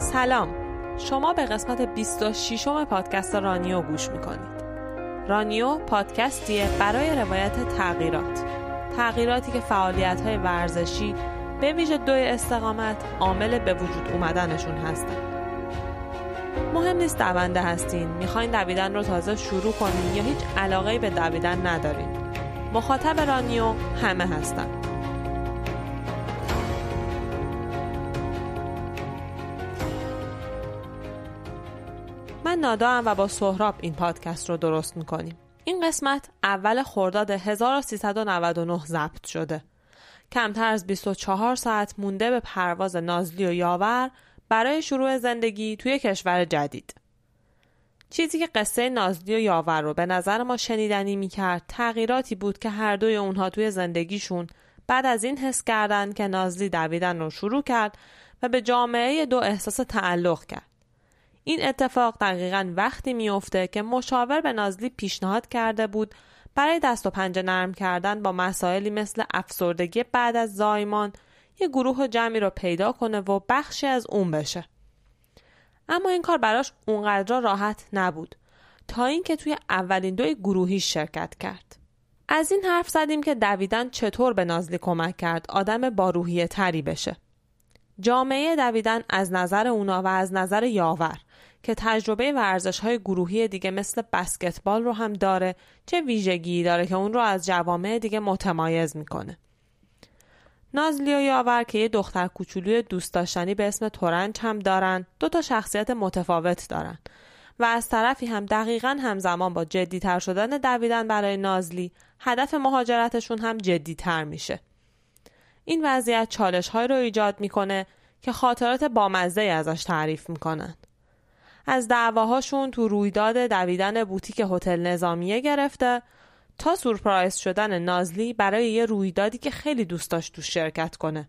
سلام. شما به قسمت 26 م پادکست رانیو گوش می‌کنید. رانیو پادکستیه برای روایت تغییرات. تغییراتی که فعالیت های ورزشی به ویژه دوی استقامت عامل به وجود اومدنشون هستن. مهم نیست دونده هستین. می‌خواین دویدن رو تازه شروع کنین یا هیچ علاقه به دویدن ندارین. مخاطب رانیو همه هستن. من نادام و با سهراب این پادکست رو درست می‌کنیم. این قسمت اول خرداد 1399 ضبط شده. کمتر از 24 ساعت مونده به پرواز نازلی و یاور برای شروع زندگی توی کشور جدید. چیزی که قصه نازلی و یاور رو به نظر ما شنیدنی می‌کرد تغییراتی بود که هر دوی اونها توی زندگیشون بعد از این حس کردن که نازلی دویدن رو شروع کرد و به جامعه دو احساس تعلق کرد. این اتفاق دقیقا وقتی میافته که مشاور به نازلی پیشنهاد کرده بود برای دست و پنجه نرم کردن با مسائلی مثل افسردگی بعد از زایمان یه گروه جمعی رو پیدا کنه و بخشی از اون بشه. اما این کار براش اونقدر راحت نبود تا اینکه توی اولین دوی گروهی شرکت کرد. از این حرف زدیم که دویدن چطور به نازلی کمک کرد آدم با روحیه تری بشه. جامعه دویدن از نظر اونا و از نظر یاور که تجربه ورزش های گروهی دیگه مثل بسکتبال رو هم داره چه ویژگی داره که اون رو از جوامع دیگه متمایز می‌کنه. نازلی و یاور که یه دختر کوچولوی دوست داشتنی به اسم تورنج هم دارن دو تا شخصیت متفاوت دارن و از طرفی هم دقیقا همزمان با جدیتر شدن دویدن برای نازلی هدف مهاجرتشون هم جدیتر میشه. این وضعیت چالش های رو ایجاد می‌کنه که خاطرات بامزه ازش تعریف می‌کنن. از دعواهاشون تو رویداد دویدن بوتیک هتل نظامیه گرفته تا سورپرایز شدن نازلی برای یه رویدادی که خیلی دوست داشت تو شرکت کنه.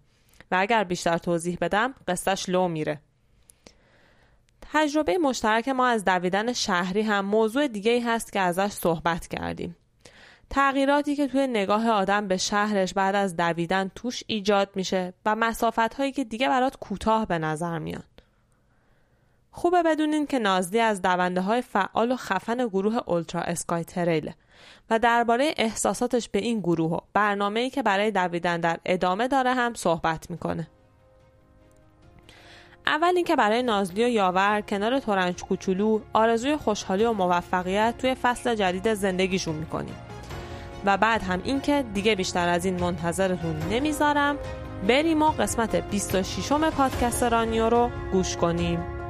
و اگر بیشتر توضیح بدم قصهش لو میره. تجربه مشترک ما از دویدن شهری هم موضوع دیگه هست که ازش صحبت کردیم. تغییراتی که توی نگاه آدم به شهرش بعد از دویدن توش ایجاد میشه و مسافت هایی که دیگه برات کوتاه به نظر میان. خوبه بدونین که نازلی از دونده های فعال و خفن گروه اولترا اسکای تریله و درباره احساساتش به این گروه و برنامه‌ای که برای دویدن در ادامه داره هم صحبت می‌کنه. اول اینکه برای نازلی و یاور کنار تورنج کوچولو آرزوی خوشحالی و موفقیت توی فصل جدید زندگیشون می‌کنیم و بعد هم اینکه دیگه بیشتر از این منتظرتون نمی‌ذارم بریم و قسمت 26 م پادکست رانیو رو گوش کنیم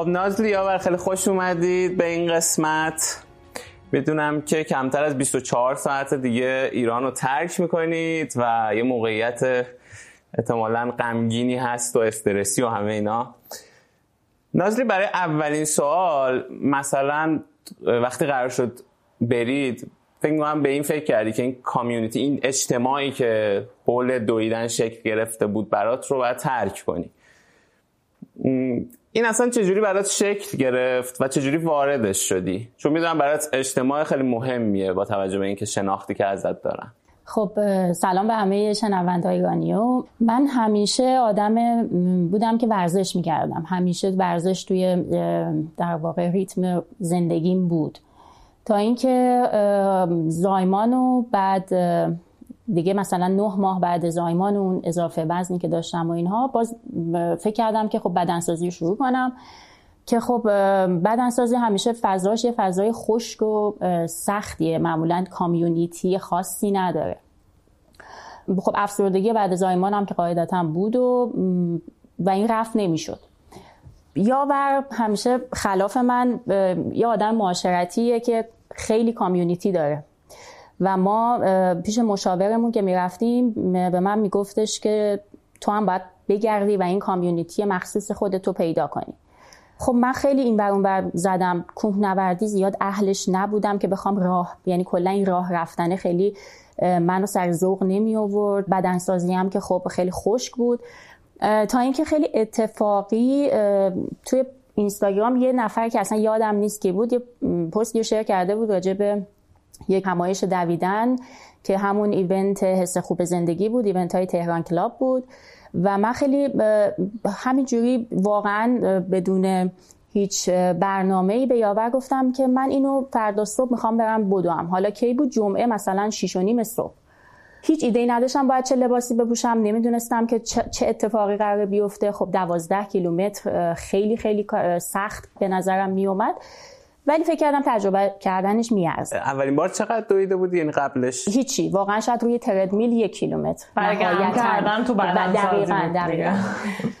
خب نازلی یاور خیلی خوش اومدید به این قسمت. بدونم که کمتر از 24 ساعت دیگه ایران رو ترک می‌کنید و یه موقعیت احتمالا غمگینی هست و استرسی و همه اینا. نازلی برای اولین سوال مثلا وقتی قرار شد برید فکر می‌کنم به این فکر کردی که این کامیونیتی این اجتماعی که حول دویدن شکل گرفته بود برات رو باید ترک کنی. این اصلا چجوری برات شکل گرفت و چجوری واردش شدی؟ چون می‌دونم برات اجتماع خیلی مهمیه با توجه به اینکه شناختی که ازت دارن. خب سلام به همه شنوندهای گانیو من همیشه آدم بودم که ورزش می‌کردم. همیشه ورزش توی در واقع ریتم زندگیم بود. تا اینکه زایمان و بعد دیگه مثلا نه ماه بعد زایمان اون اضافه وزنی که داشتم و اینها باز فکر کردم که خب بدنسازی رو شروع کنم. که خب بدنسازی همیشه فضاش یه فضای خشک و سختیه. معمولا کامیونیتی خاصی نداره. خب افسردگی بعد زایمان هم که قاعدتا بود و و این رفت نمی‌شد. یاور همیشه خلاف من یه آدم معاشرتیه که خیلی کامیونیتی داره. و ما پیش مشاورمون که می‌رفتیم به من میگفتش که تو هم باید بگردی و این کامیونیتی مخصوص خودتو پیدا کنی. خب من خیلی این بر اون بر زدم. کوهنوردی زیاد اهلش نبودم که بخوام راه یعنی کلا این راه رفتنه خیلی منو سر ذوق نمی آورد. بدنسازی هم که خب خیلی خشک بود. تا اینکه خیلی اتفاقی توی اینستاگرام یه نفر که اصلا یادم نیست که بود یه پست شیر کرده بود راجع به یک همایش دویدن که همون ایونت حس خوب زندگی بود ایونت های تهران کلاب بود. و من خیلی همینجوری واقعا بدون هیچ برنامه ای به یاور گفتم که من اینو فردا صبح می‌خوام برم بدوم. حالا کی بود؟ جمعه مثلا 6 و نیم صبح. هیچ ایده ای نداشتم باید چه لباسی بپوشم نمی‌دونستم که چه اتفاقی قرار بیفته. خب دوازده کیلومتر خیلی خیلی سخت به نظرم میومد ولی فکر کردم تجربه کردنش میارزه. اولین بار چقدر دویده بودی؟ یعنی قبلش؟ هیچی. واقعا شاید روی تردمیل یک کیلومتر. برگرد کردن تو بدن دقیقاً دقیقاً.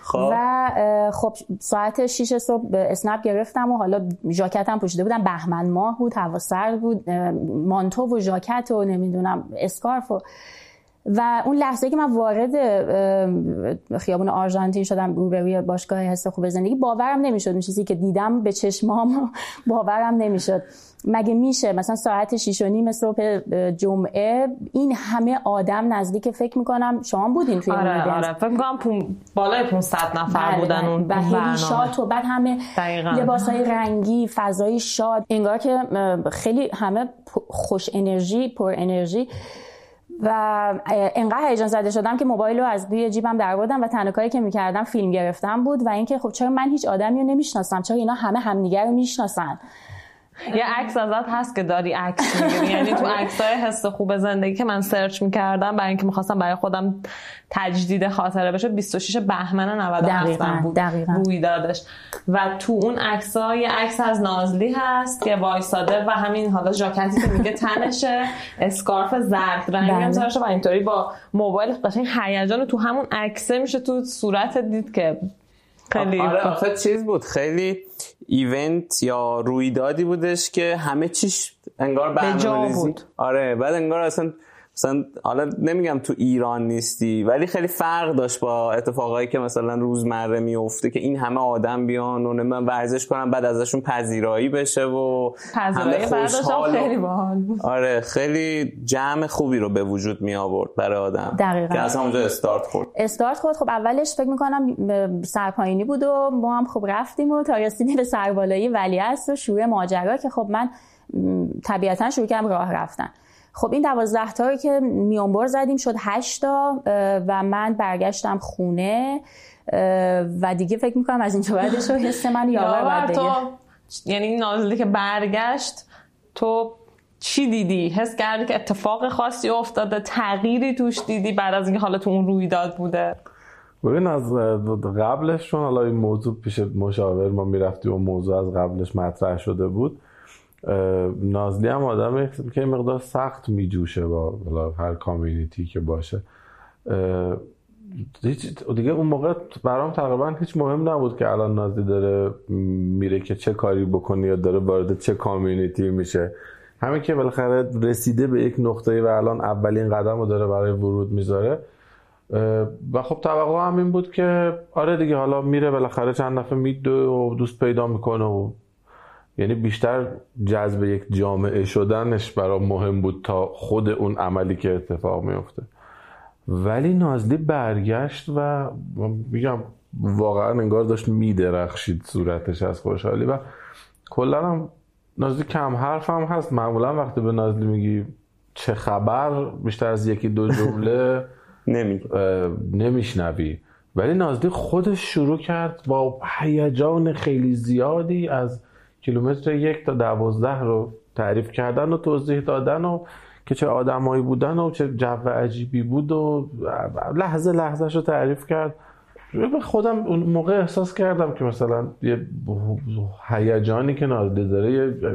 خب. و خب ساعت 6 صبح اسنپ گرفتم و حالا ژاکتم پوشیده بودم. بهمن ماه بود هوا سرد بود مانتو و ژاکت و نمی‌دونم اسکارف و و اون لحظه که من وارد خیابون آرژانتین شدم روبروی باشگاه حس خوب زندگی باورم نمی‌شد اون چیزی که دیدم به چشمام باورم نمی‌شد. مگه میشه؟ مثلا ساعت 6 و نیم صبح جمعه این همه آدم نزدیک فکر می‌کنم شما بودین توی آره آره. فکر می‌کنم پون... بالای 500 نفر بله بودن اون و هلی شات و بعد همه لباس های رنگی فضای شاد انگار که خیلی همه خوش انرژی پر انرژی. و انقدر هیجان زده شدم که موبایل رو از روی جیبم در بردم و تنها کاری که می‌کردم فیلم گرفتم بود و اینکه خب چرا من هیچ آدمی رو نمی‌شناسم؟ چرا اینا همه همدیگر رو می‌شناسن؟ یه عکس ازت هست که داری عکس می‌گیری. یعنی تو عکس های حس خوب زندگی که من سرچ می‌کردم برای اینکه می‌خواستم برای خودم تجدید خاطره بشه 26 بهمن 97 بود. روی دادش و تو اون عکس ها یه عکس از نازلی هست که وایساده و همین حالا ژاکتی که میگه تنشه اسکارف زرد رنگی هم بله. و اینطوری با موبایل قشنگ هیجان تو همون عکسه میشه تو صورت دید که خیلی آره چیز بود خیلی ایونت یا رویدادی بودش که همه چیش انگار برنامه‌ریزی بود. آره بعد انگار اصلا مثلا حالا نمیگم تو ایران نیستی ولی خیلی فرق داشت با اتفاقایی که مثلا روزمره میفته که این همه آدم بیان و من ورزش کنن بعد ازشون پذیرایی بشه و پذیرایی خیلی باحال بود. آره خیلی جمع خوبی رو به وجود می آورد برای آدم دقیقاً. که از اونجا استارت خورد. استارت خورد. خب اولش فکر می‌کنم سرپایینی بود و ما هم خب رفتیم و تا رسیدیم به سربالایی ولیعصر و شروع ماجرا که خب من طبیعتا شروع کردم راه رفتن. خب این دوازده تا که میانبر زدیم شد هشتا و من برگشتم خونه و دیگه فکر می‌کنم از اینجا بعدش رو حس من یاور تو یعنی نازلی که برگشت تو چی دیدی؟ حس کردی که اتفاق خاصی افتاده تغییری توش دیدی بعد از اینکه حالا تو اون رویداد بوده؟ ببین از قبلش چون حالا این موضوع پیش مشاور ما می‌رفتیم و موضوع از قبلش مطرح شده بود. نازلی هم آدم که مقدار سخت میجوشه با هر کامیونیتی که باشه. دیگه اون موقع برام تقریبا هیچ مهم نبود که الان نازلی داره میره که چه کاری بکنه یا داره وارد چه کامیونیتی میشه. همین که بالاخره رسیده به یک نقطه و الان اولین قدم رو داره برای ورود می‌ذاره. و خب توقع هم این بود که آره دیگه حالا میره بالاخره چند دفعه میدو و دوست پیدا می‌کنه و یعنی بیشتر جذب یک جامعه شدنش برای مهم بود تا خود اون عملی که اتفاق میفته ولی نازلی برگشت و میگم واقعا انگار داشت میدرخشید صورتش از خوشحالی و کلا هم نازلی کم حرف هم هست. معمولا وقتی به نازلی میگی چه خبر بیشتر از یکی دو جمله نمیشنوی. ولی نازلی خودش شروع کرد با هیجان خیلی زیادی از کیلومتر یک تا دوازده رو تعریف کردن و توضیح دادن و که چه آدمایی بودن و چه جو عجیبی بود و لحظه لحظه رو تعریف کرد. به خودم اون موقع احساس کردم که مثلا یه هیجانی که نازده داره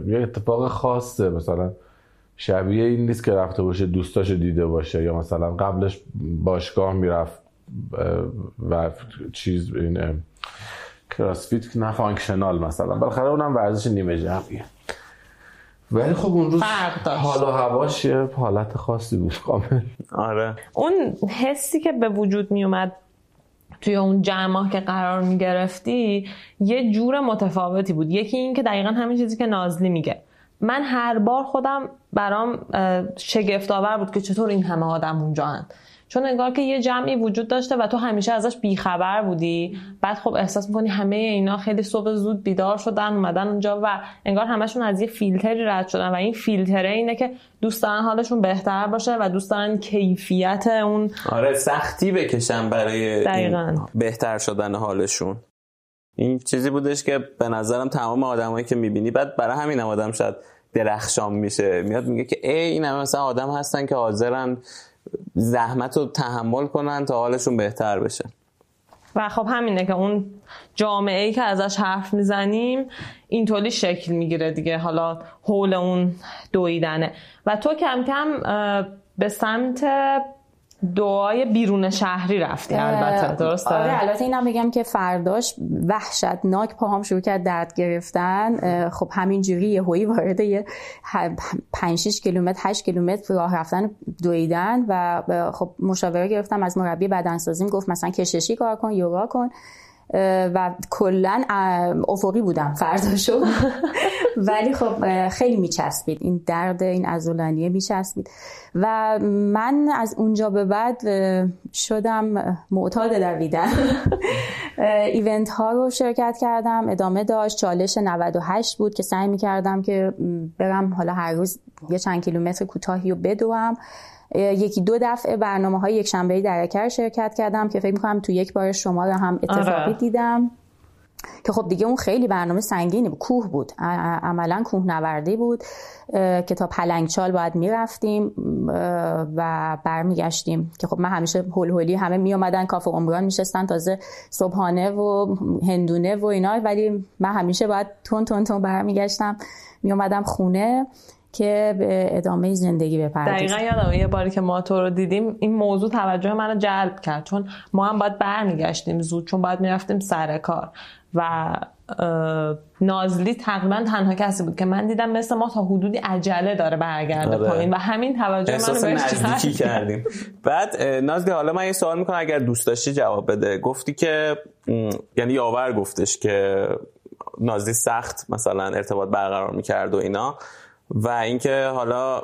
یه اتفاق خاصه. مثلا شبیه این نیست که رفته باشه دوستاش دیده باشه یا مثلا قبلش باشگاه می‌رفت و چیز این CrossFit نه functional مثلا. بالاخره اونم ورزش نیمه جمعیه. ولی خب اون روز حال و هواش یه حالت خاصی بود کامل. آره. اون حسی که به وجود می اومد توی اون جمع که قرار می‌گرفتی یه جور متفاوتی بود. یکی این که دقیقا همین چیزی که نازلی میگه. من هر بار خودم برام شگفت آور بود که چطور این همه آدم اونجا هن. چون انگار که یه جمعی وجود داشته و تو همیشه ازش بیخبر بودی. بعد خب احساس می‌کنی همه اینا خیلی صبح زود بیدار شدن اومدن اونجا و انگار همشون از یه فیلتری رد شدن و این فیلتره اینه که دوست دارن حالشون بهتر باشه و دوست دارن کیفیت اون آره سختی بکشن برای بهتر شدن حالشون. این چیزی بودش که به نظرم تمام آدمایی که می‌بینی بعد برای همین هم آدم شاید درخشان میشه. میاد میگه که ای این همه مثلا آدم هستن که حاضرن زحمت رو تحمل کنن تا حالشون بهتر بشه. و خب همینه که اون جامعه ای که ازش حرف می‌زنیم اینطوری شکل می‌گیره دیگه حالا حول اون دویدنه. و تو کم کم به سمت دعای بیرون شهری رفتی البته درسته؟ آره البته اینم بگم که فرداش وحشتناک پاهام شروع کرد درد گرفتن. خب همینجوری یهویی وارد یه 5 6 کیلومتر 8 کیلومتر راه رفتن دویدن و خب مشاوره گرفتم از مربی بدنسازیم گفت مثلا کششی کار کن یوگا کن. و کلا افقی بودم فرداشو ولی خب خیلی میچسبید. این درد این ازولانیه میچسبید. و من از اونجا به بعد شدم معتاد دویدن. ایونت ها رو شرکت کردم ادامه داشت. چالش 98 بود که سعی می‌کردم که برم حالا هر روز یه چند کیلومتر کوتاهی رو بدوم. یکی دو دفعه برنامه های یک شنبه درکر شرکت کردم که فکر می‌کنم تو یک بار شما رو هم اتفاقی آره. دیدم. که خب دیگه اون خیلی برنامه سنگینی بود کوه بود. عملا کوه نوردی بود که تا پلنگچال باید می‌رفتیم و برمیگشتیم. که خب من همیشه هول هولی همه می اومدن کافه عمران میشستن تازه صبحانه و هندونه و اینا. ولی من همیشه باید تون تون تون برمیگشتم. می اومدم خونه. که به ادامه زندگی بپردازیم. دقیقا یادم یه باری که ما تو رو دیدیم این موضوع توجه منو جلب کرد. چون ما هم باید برمیگشتیم زود چون باید می‌رفتیم سر کار. و نازلی تقریبا تنها کسی بود که من دیدم مثل ما تا حدودی عجله داره برگرده آره. پایین. و همین توجه منو نزدیکی کردیم. بعد نازلی حالا من یه سوال می‌کنم اگر دوست داشتی جواب بده. گفتی که یعنی یاور گفتش که نازلی سخت مثلا ارتباط برقرار می‌کرد و اینا. و اینکه حالا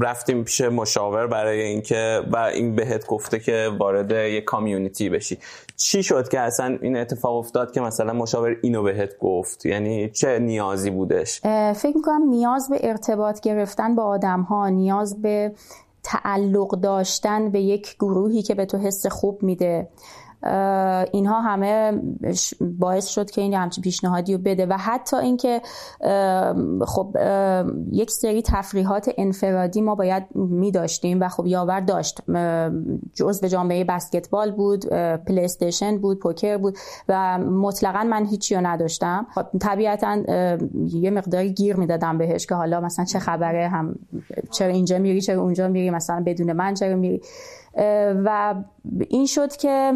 رفتیم پیش مشاور برای اینکه و این بهت گفته که وارد یه کامیونیتی بشی. چی شد که اصلا این اتفاق افتاد که مثلا مشاور اینو بهت گفت؟ یعنی چه نیازی بودش؟ فکر می‌کنم نیاز به ارتباط گرفتن با آدم ها نیاز به تعلق داشتن به یک گروهی که به تو حس خوب میده. اینها همه باعث شد که این همچین پیشنهادی رو بده و حتی اینکه خب یک سری تفریحات انفرادی ما باید می داشتیم و خب یاور داشت. به جامعه بسکتبال بود پلی استیشن بود پوکر بود و مطلقا من هیچی رو نداشتم. خب طبیعتا یه مقداری گیر می‌دادم بهش که حالا مثلا چه خبره هم چرا اینجا میری چرا اونجا میری مثلا بدون من چرا میری. و این شد که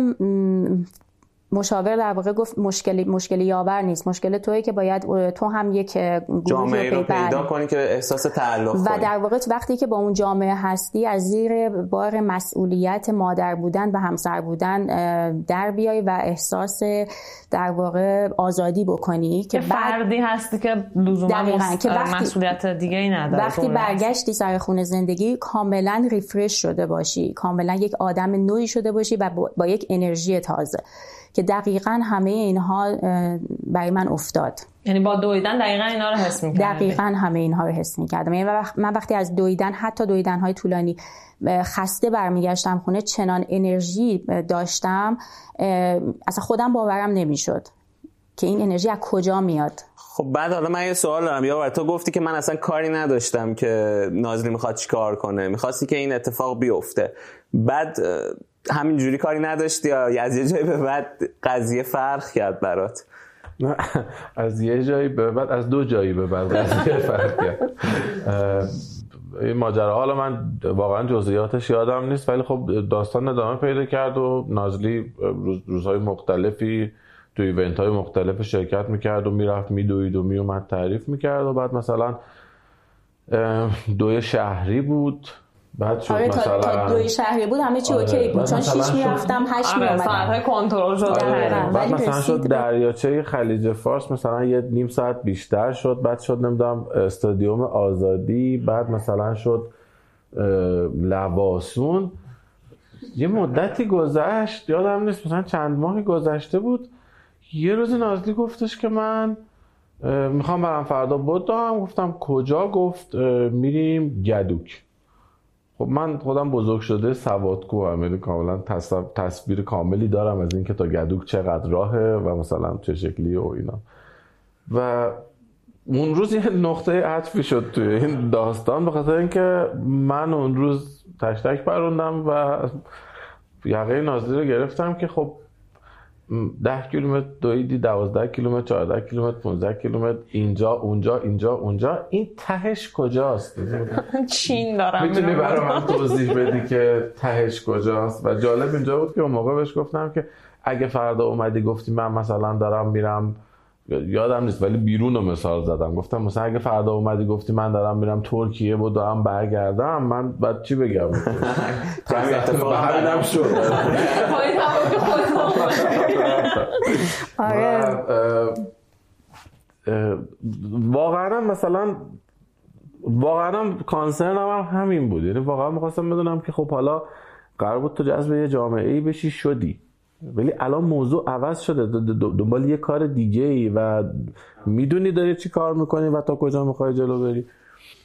مشاور در واقع گفت مشکلی مشکلی یاور نیست. مشکل توی که باید تو هم یک جامعه رو پیدا کنی. که احساس تعلق و در واقع وقتی که با اون جامعه هستی از زیر بار مسئولیت مادر بودن و همسر بودن در بیای و احساس در واقع آزادی بکنی که فردی هستی که لزوما که وقتی مسئولیت دیگه ای نداره وقتی برگشتی سر خونه زندگی کاملا ریفرش شده باشی. کاملا یک آدم نوعی شده باشی و با یک انرژی تازه. که دقیقا همه اینها برای من افتاد. یعنی با دویدن دقیقا اینها رو حس می‌کردم دقیقا همه اینها رو حس می‌کردم. یعنی من وقتی از دویدن حتی دویدن های طولانی خسته برمیگشتم خونه چنان انرژی داشتم اصلا خودم باورم نمی‌شد که این انرژی از کجا میاد. خب بعد حالا من یه سوال دارم. یا تو گفتی که من اصلا کاری نداشتم که نازلی می‌خواد چیکار کنه. می‌خواستی که این اتفاق بیفته. بعد همینجوری کاری نداشتی یا از یه جایی به بعد قضیه فرق کرد برات؟ از یه جایی به بعد از دو جایی به بعد قضیه فرق کرد. این ماجرا حالا من واقعا جزئیاتش یادم نیست ولی خب داستان ادامه پیدا کرد و نازلی روز روزهای مختلفی تو ایونت های مختلف شرکت می‌کرد و می‌رفت میدوید و میومد تعریف می‌کرد و بعد مثلا دوی شهری بود. بعد شد آره مثلا تا, تا دوی شهری بود همه چی آره. اوکی بود چون شد- می‌رفتم هشت آره میومدم ساعتهای کنترل شده آره. دقیقاً. بعد مثلا شد دریاچه خلیج فارس مثلا یه نیم ساعت بیشتر شد بعد شد نمی‌دونم استادیوم آزادی بعد مثلا شد لواسون یه مدتی گذشت یادم نیست مثلا چند ماهی گذشته بود یه روز نازلی گفتش که من می‌خوام برم فردا بدم گفتم کجا گفت میریم گدوک خب من خودم بزرگ شده سوادکو هم یعنی کاملا تصویر کاملی دارم از اینکه تا گدوک چقدر راهه و مثلا چه شکلی و اینا. و اون روز یه نقطه عطفی شد توی این داستان به خاطر اینکه من اون روز تشتک پروندم و یقه نازلی رو گرفتم که خب ده کیلومتر دویدی دوازده کیلومتر چهارده کیلومتر 15 کیلومتر. اینجا اونجا اینجا اونجا. این تهش کجاست؟ چین دارم می‌تونی. برای من توضیح بدی که تهش کجاست؟ و جالب اینجا بود که اون موقع بهش گفتم که اگه فردا اومدی گفتی من مثلا دارم میرم یادم نیست ولی بیرون رو مثال زدم. گفتم مثلا اگه فردا اومدی گفتی من دارم میرم ترکیه و دارم برگردم من بعد چی بگم؟ همینم شد. آره. واقعا مثلا واقعا کانسرنم هم همین بود. یعنی واقعا می‌خواستم بدونم که خب حالا قرار بود تو جذب یه جامعه ای بشی شدی. ولی الان موضوع عوض شده دنبال یه کار دیگه ای و می‌دونی داری چی کار می‌کنی و تا کجا می‌خوای جلو بری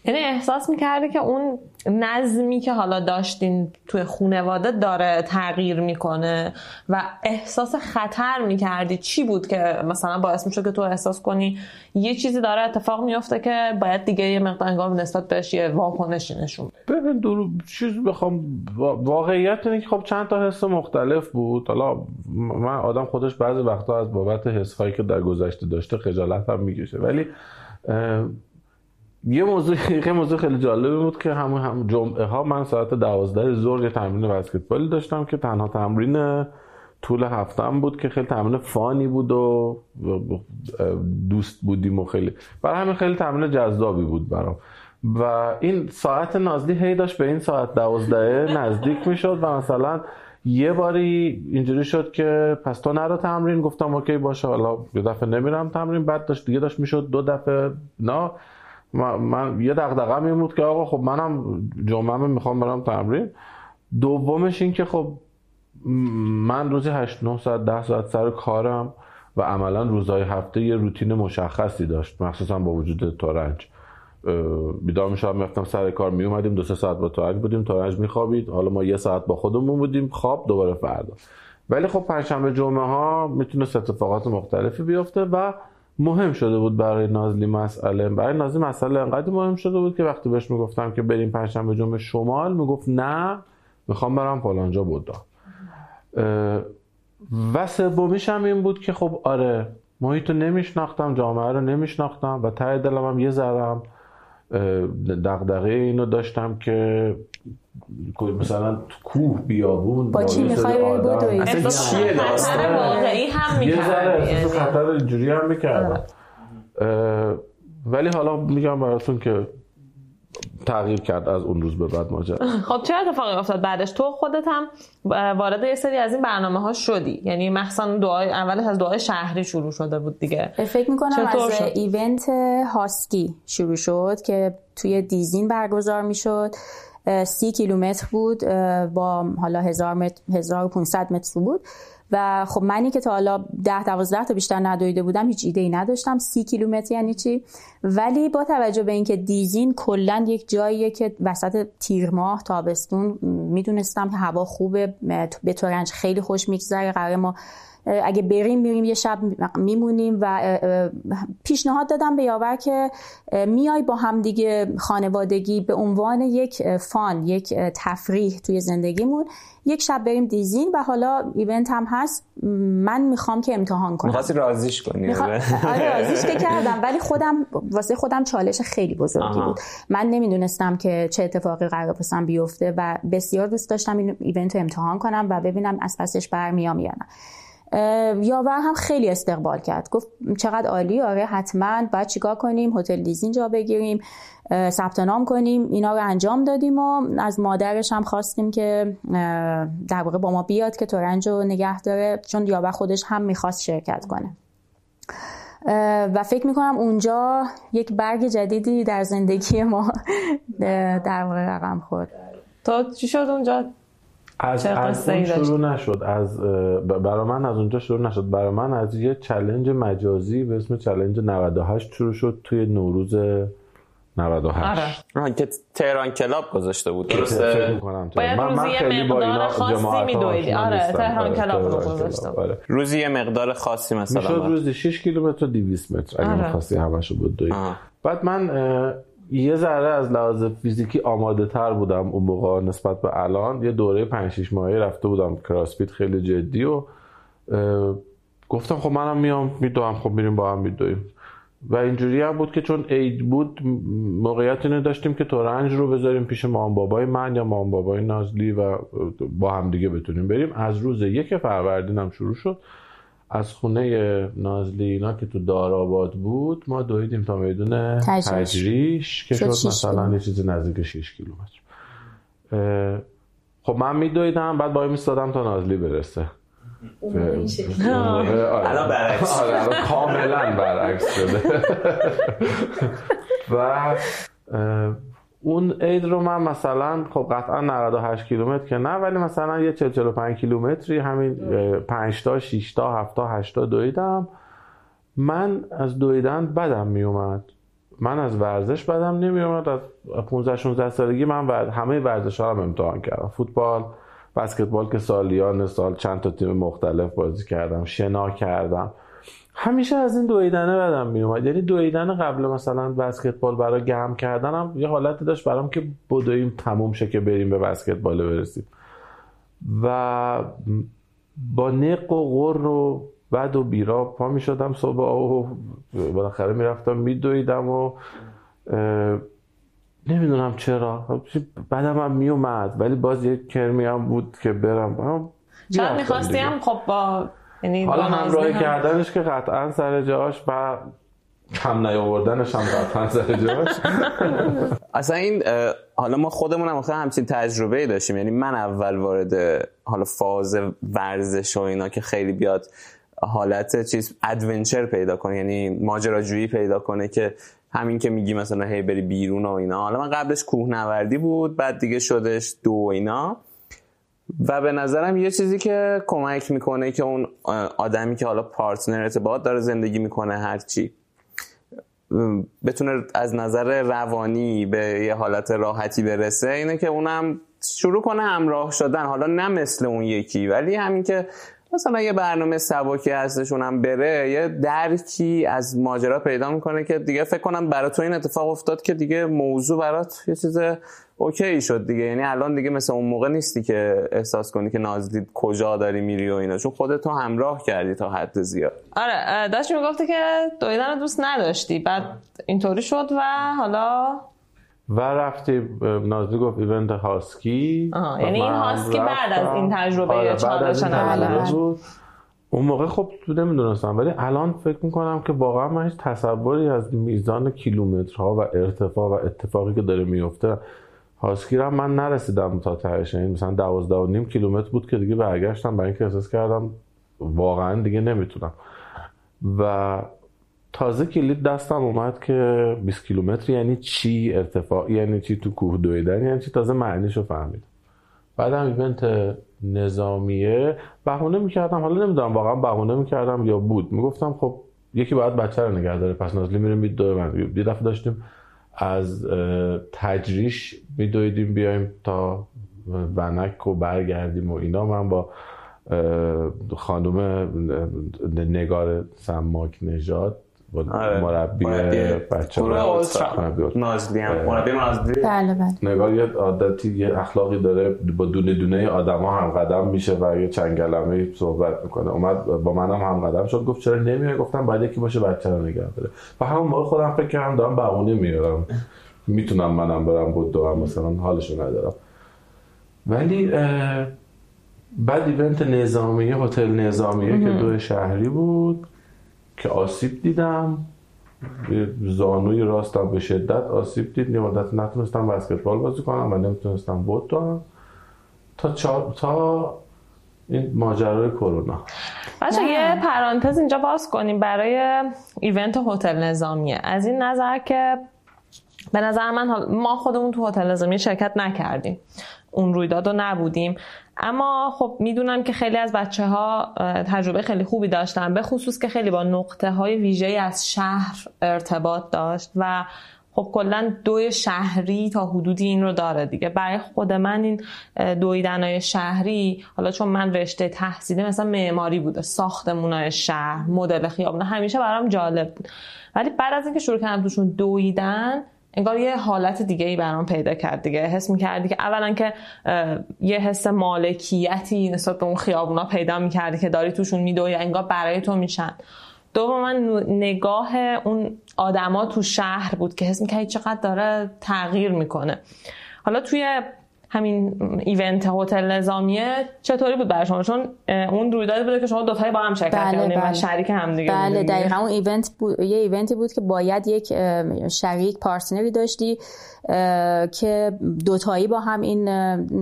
یعنی احساس می‌کرده که اون نظمی که حالا داشتین توی خونواده داره تغییر می‌کنه و احساس خطر می‌کردی چی بود که مثلا باعث می‌شد که تو احساس کنی یه چیزی داره اتفاق میفته که باید دیگه یه مقدار نسبت بهش یه واکنشی نشون. ببین دور چیز بخوام وا- واقعیت اینه که خب چند تا حس مختلف بود. حالا من آدم خودش بعضی وقتا از بابت حس هایی که در گذشته داشته خجالت هم می‌کشه. ولی یه موضوع یه موضوع خیلی جالبی بود که همون هم جمعه ها من ساعت دوازده ظهر یه تمرین بسکتبالی داشتم که تنها تمرین طول هفتم بود که خیلی تمرین فانی بود و- دوست بودیم و خیلی برای همین خیلی تمرین جذابی بود برام. و این ساعت نازلی هی داشت به این ساعت دوازده نزدیک می‌شد و مثلا یه باری اینجوری شد که پس تو نرو تمرین گفتم اوکی باشه حالا یه دفعه نمیرم تمرین بعد داشت دیگه داشت می‌شد دو دفعه نه. من, یه دغدغه‌م این بود که آقا خب منم جمعه می‌خوام برم تمرین. دومش این که خب من روزی 8 9 ساعت 10 ساعت سر کارم و عملا روزهای هفته یه روتین مشخصی داشت مخصوصا با وجود تورنج. بیدار می‌شدم می‌رفتم سر کار میومدیم دو سه ساعت با تورنج بودیم تورنج میخوابید. حالا ما یه ساعت با خودمون بودیم خواب دوباره فردا. ولی خب پنجشنبه جمعه ها می‌تونست اتفاقات مختلفی بیفته و مهم شده بود برای نازلی مسئله. برای نازلی مسئله انقدر مهم شده بود که وقتی بهش می‌گفتم که بریم پنجشنبه جمعه شمال می‌گفت نه می‌خوام برم فلانجا بودا. و سومیش هم این بود که خب آره محیط رو نمیشناختم جامعه رو نمیشناختم و ته دلم هم یه ذرم دقدقه اینو داشتم که مثلا تو کوه بیابون با سری می‌خوای بری بدوی؟ اصلا چیه خطر داستان؟ واقعی هم یه ذره. خطر اینجوری هم می‌کردم ولی حالا میگم براتون که تغییر کرد از اون روز به بعد ماجرا. خب چه اتفاقی افتاد بعدش؟ تو خودت هم وارد یه سری از این برنامه ها شدی. یعنی مخصوصا دعای اولش از دعای شهری شروع شده بود دیگه. فکر می‌کنم چطور از شد؟ ایونت هاسکی شروع شد که توی دیزین برگزار می‌شد. سی کیلومتر بود با حالا هزار متر 1500 متر بود. و خب منی که تا حالا ده دوازده تا بیشتر ندویده بودم هیچ ایده ای نداشتم. سی کیلومتر یعنی چی؟ ولی با توجه به اینکه دیزین کلا یک جاییه که وسط تیر ماه تابستون می‌دونستم که هوا خوبه به تورنج خیلی خوش میگذره قرار ما اگه بریم میریم یه شب میمونیم و پیشنهاد دادم به یاور که میای با هم دیگه خانوادگی به عنوان یک فان یک تفریح توی زندگیمون. یک شب بریم دیزین و حالا ایونت هم هست. من می‌خوام که امتحان کنم. می‌خواستی رازیش کنی؟ میخوا... آره رازیش که کردم. ولی خودم واسه خودم چالش خیلی بزرگی آها. بود. من نمی‌دونستم که چه اتفاقی قرار پسم بیفته و بسیار دوست داشتم این ایونت رو امتحان کنم و ببینم از پسش برمیام یا نه یاور هم خیلی استقبال کرد. گفت چقدر عالی آره حتما باید چیکار کنیم هتل لیزین جا بگیریم ثبت نام کنیم اینا رو انجام دادیم و از مادرش هم خواستیم که در واقع با ما بیاد که تورنج رو نگه داره چون یاور خودش هم می‌خواست شرکت کنه. و فکر می‌کنم اونجا یک برگ جدیدی در زندگی ما در واقع رقم خورد. تو چی شد اونجا؟ از, از اون شروع نشد از برای من از اونجا شروع نشد. برای من از یه چلنج مجازی به اسم چلنج 98 شروع شد توی نوروز 98 آره. که تهران کلاب گذاشته بود درسته؟ باید من, روزی خیلی با اینا خاصی میدویدی. آره تهران آره، کلاب رو گذاشته بود آره. روزی یه مقدار خاصی مثلا می‌شد روزی 6 کیلومتر 200 متر اگه آره. خواستی همشو بود بعد من یه ذره از لحاظ فیزیکی آماده تر بودم اون موقع نسبت به الان. یه دوره 5 6 ماهه رفته بودم کراسفیت خیلی جدی و گفتم خب منم میام میدوام خب میریم با هم میدویم. و اینجوری هم بود که چون عید بود موقعیت اینو داشتیم که تورنج رو بذاریم پیش مام بابای من یا مام بابای نازلی و با هم دیگه بتونیم بریم. از روز یک فروردین هم شروع شد. از خونه نازلی اینا که تو دارآباد بود ما دویدیم تا میدون تجریش. که شد مثلا یه چیزی نزدیک 6 کیلومتر. خب من میدویدم بعد با میستادم تا نازلی برسه. الان برعکس آره کاملا برعکس شده. و اون عید رو من مثلا خب قطعا 98 کیلومتر که نه ولی مثلا یه 40 45 کیلومتری همین 5 تا 6 تا 7 تا 8 تا دویدم. من از دویدن بدم می اومد من از ورزش بدم نمی اومد از 15 16 سالگی من همه ورزش ها هم امتحان کردم. فوتبال بسکتبال که سالیان سال چند تا تیم مختلف بازی کردم شنا کردم. همیشه از این دویدنه بدم میومد یعنی دویدن قبل مثلا بسکتبال برای گرم کردنم یه حالتی داشت برام که بدویم تموم شه که بریم به بسکتبال برسیم. و با نق و غر و بعد و بیرا پا می شدم صبح. و بالاخره می‌رفتم میدویدم و نمی‌دونم چرا. بعدم هم میومد ولی باز یک کرمی هم بود که برم. چرا می‌خواستی خب با یعنی حالا همراهی کردنش که قطعا سر جاش و کم نیاوردنش هم قطعا سر جاش. اصلا این حالا ما خودمون هم همچین تجربه داشتیم. یعنی من اول وارد حالا فاز ورزش و اینا که خیلی بیاد حالت چیز ادونچر پیدا کنه. یعنی ماجراجویی پیدا کنه که همین که میگی مثلا هی بری بیرون و اینا. حالا من قبلش کوهنوردی بود بعد دیگه شدش دو اینا. و به نظرم یه چیزی که کمک می‌کنه که اون آدمی که حالا پارتنر ارتباط داره زندگی می‌کنه هرچی بتونه از نظر روانی به یه حالت راحتی برسه اینه که اونم شروع کنه همراه شدن. حالا نه مثل اون یکی ولی همین که مثلا یه برنامه سباکی هستشون هم بره یه درکی از ماجرا پیدا می‌کنه که دیگه فکر کنم برای تو این اتفاق افتاد که دیگه موضوع برات یه چیز اوکی شد دیگه. یعنی الان دیگه مثل اون موقع نیستی که احساس کنی که نازدید کجا داری میری و اینا. چون خودت همراه کردی تا حد زیاد. آره داشت می‌گفتی که دویدن دوست نداشتی. بعد اینطوری شد و حالا و رفتی نازلی گفت ایونت هاسکی. یعنی این هاسکی بعد از این تجربه آره چالش بود. اون موقع خب تو نمی‌دونستم ولی الان فکر می‌کنم که واقعا من هیچ تصوری از میزان کیلومترها و ارتفاع و اتفاقی که داره میفته هاسکی رو من نرسیدم تا تهش. یعنی مثلا دوازده و نیم کیلومتر بود که دیگه برگشتم برای اینکه احساس کردم واقعا دیگه نمی‌تونم. و تازه کلید دستم اومد که 20 کیلومتر یعنی چی ارتفاع یعنی چی تو کوه دویدن یعنی چی تازه معنیشو فهمیدم بعدم ایونت نظامیه بهونه می‌کردم حالا نمی‌دونم واقعا بهونه می‌کردم یا بود. می‌گفتم خب یکی باید بچه رو نگه داره. پس نازلی میره میدوه من یه دفعه داشتیم از تجریش میدویدیم بیایم تا ونک و برگردیم و اینا. من با خانم نگار سماک آره. مربی بچه نازلی هم. مربی نازلی بله بله. نگار یه عادتی یه اخلاقی داره با دونه دونه آدما هم قدم میشه و یه چند کلمه صحبت می‌کنه. اومد با منم هم قدم شد. گفت چرا نمیای گفتم باید یکی باشه بچه رو نگه داره. و همون موقع خودم فکر کردم دارم بهونه میارم. می‌تونم منم برم بود هم مثلا حالشو ندارم. ولی بعد ایونت نظامیه هتل نظامیه که دو شهری بود. که آسیب دیدم زانوی راستم به شدت آسیب دید مدت نتونستم بسکتبال بازی کنم و نمی‌تونستم بود تا تا این ماجرای کرونا. بچه یه پرانتز اینجا باز کنیم برای ایونت هتل نظامیه. از این نظر که به نظر من ما خودمون تو هتل نظامی شرکت نکردیم. اون رویداد رو نبودیم. اما خب می‌دونم که خیلی از بچه ها تجربه خیلی خوبی داشتن به خصوص که خیلی با نقطه های ویژه از شهر ارتباط داشت و خب کلا دوی شهری تا حدودی این رو داره دیگه. برای خود من این دویدنهای شهری حالا چون من رشته تحصیلی مثلا معماری بوده ساختمونای شهر مدل خیابون همیشه برام جالب بود. ولی بعد از اینکه شروع کردم توشون دویدن انگار یه حالت دیگه ای برام پیدا کرد دیگه. حس می‌کردی که اولا که یه حس مالکیتی نسبت به اون خیابونا پیدا می‌کردی که داری توشون میدوی انگار برای تو میشن. دوم من نگاه اون آدما تو شهر بود که حس می‌کردی چقدر داره تغییر می‌کنه. حالا توی همین event هتل نظامیه چطوری بود برای شما؟ چون اون رویدادی بوده که شما دو تایی با هم شرکت بله کردین بله. و شریک هم دیگه بله دقیقاً. اون event بود یه event ی بود که باید یک شریک partner ی داشتی. که دوتایی با هم این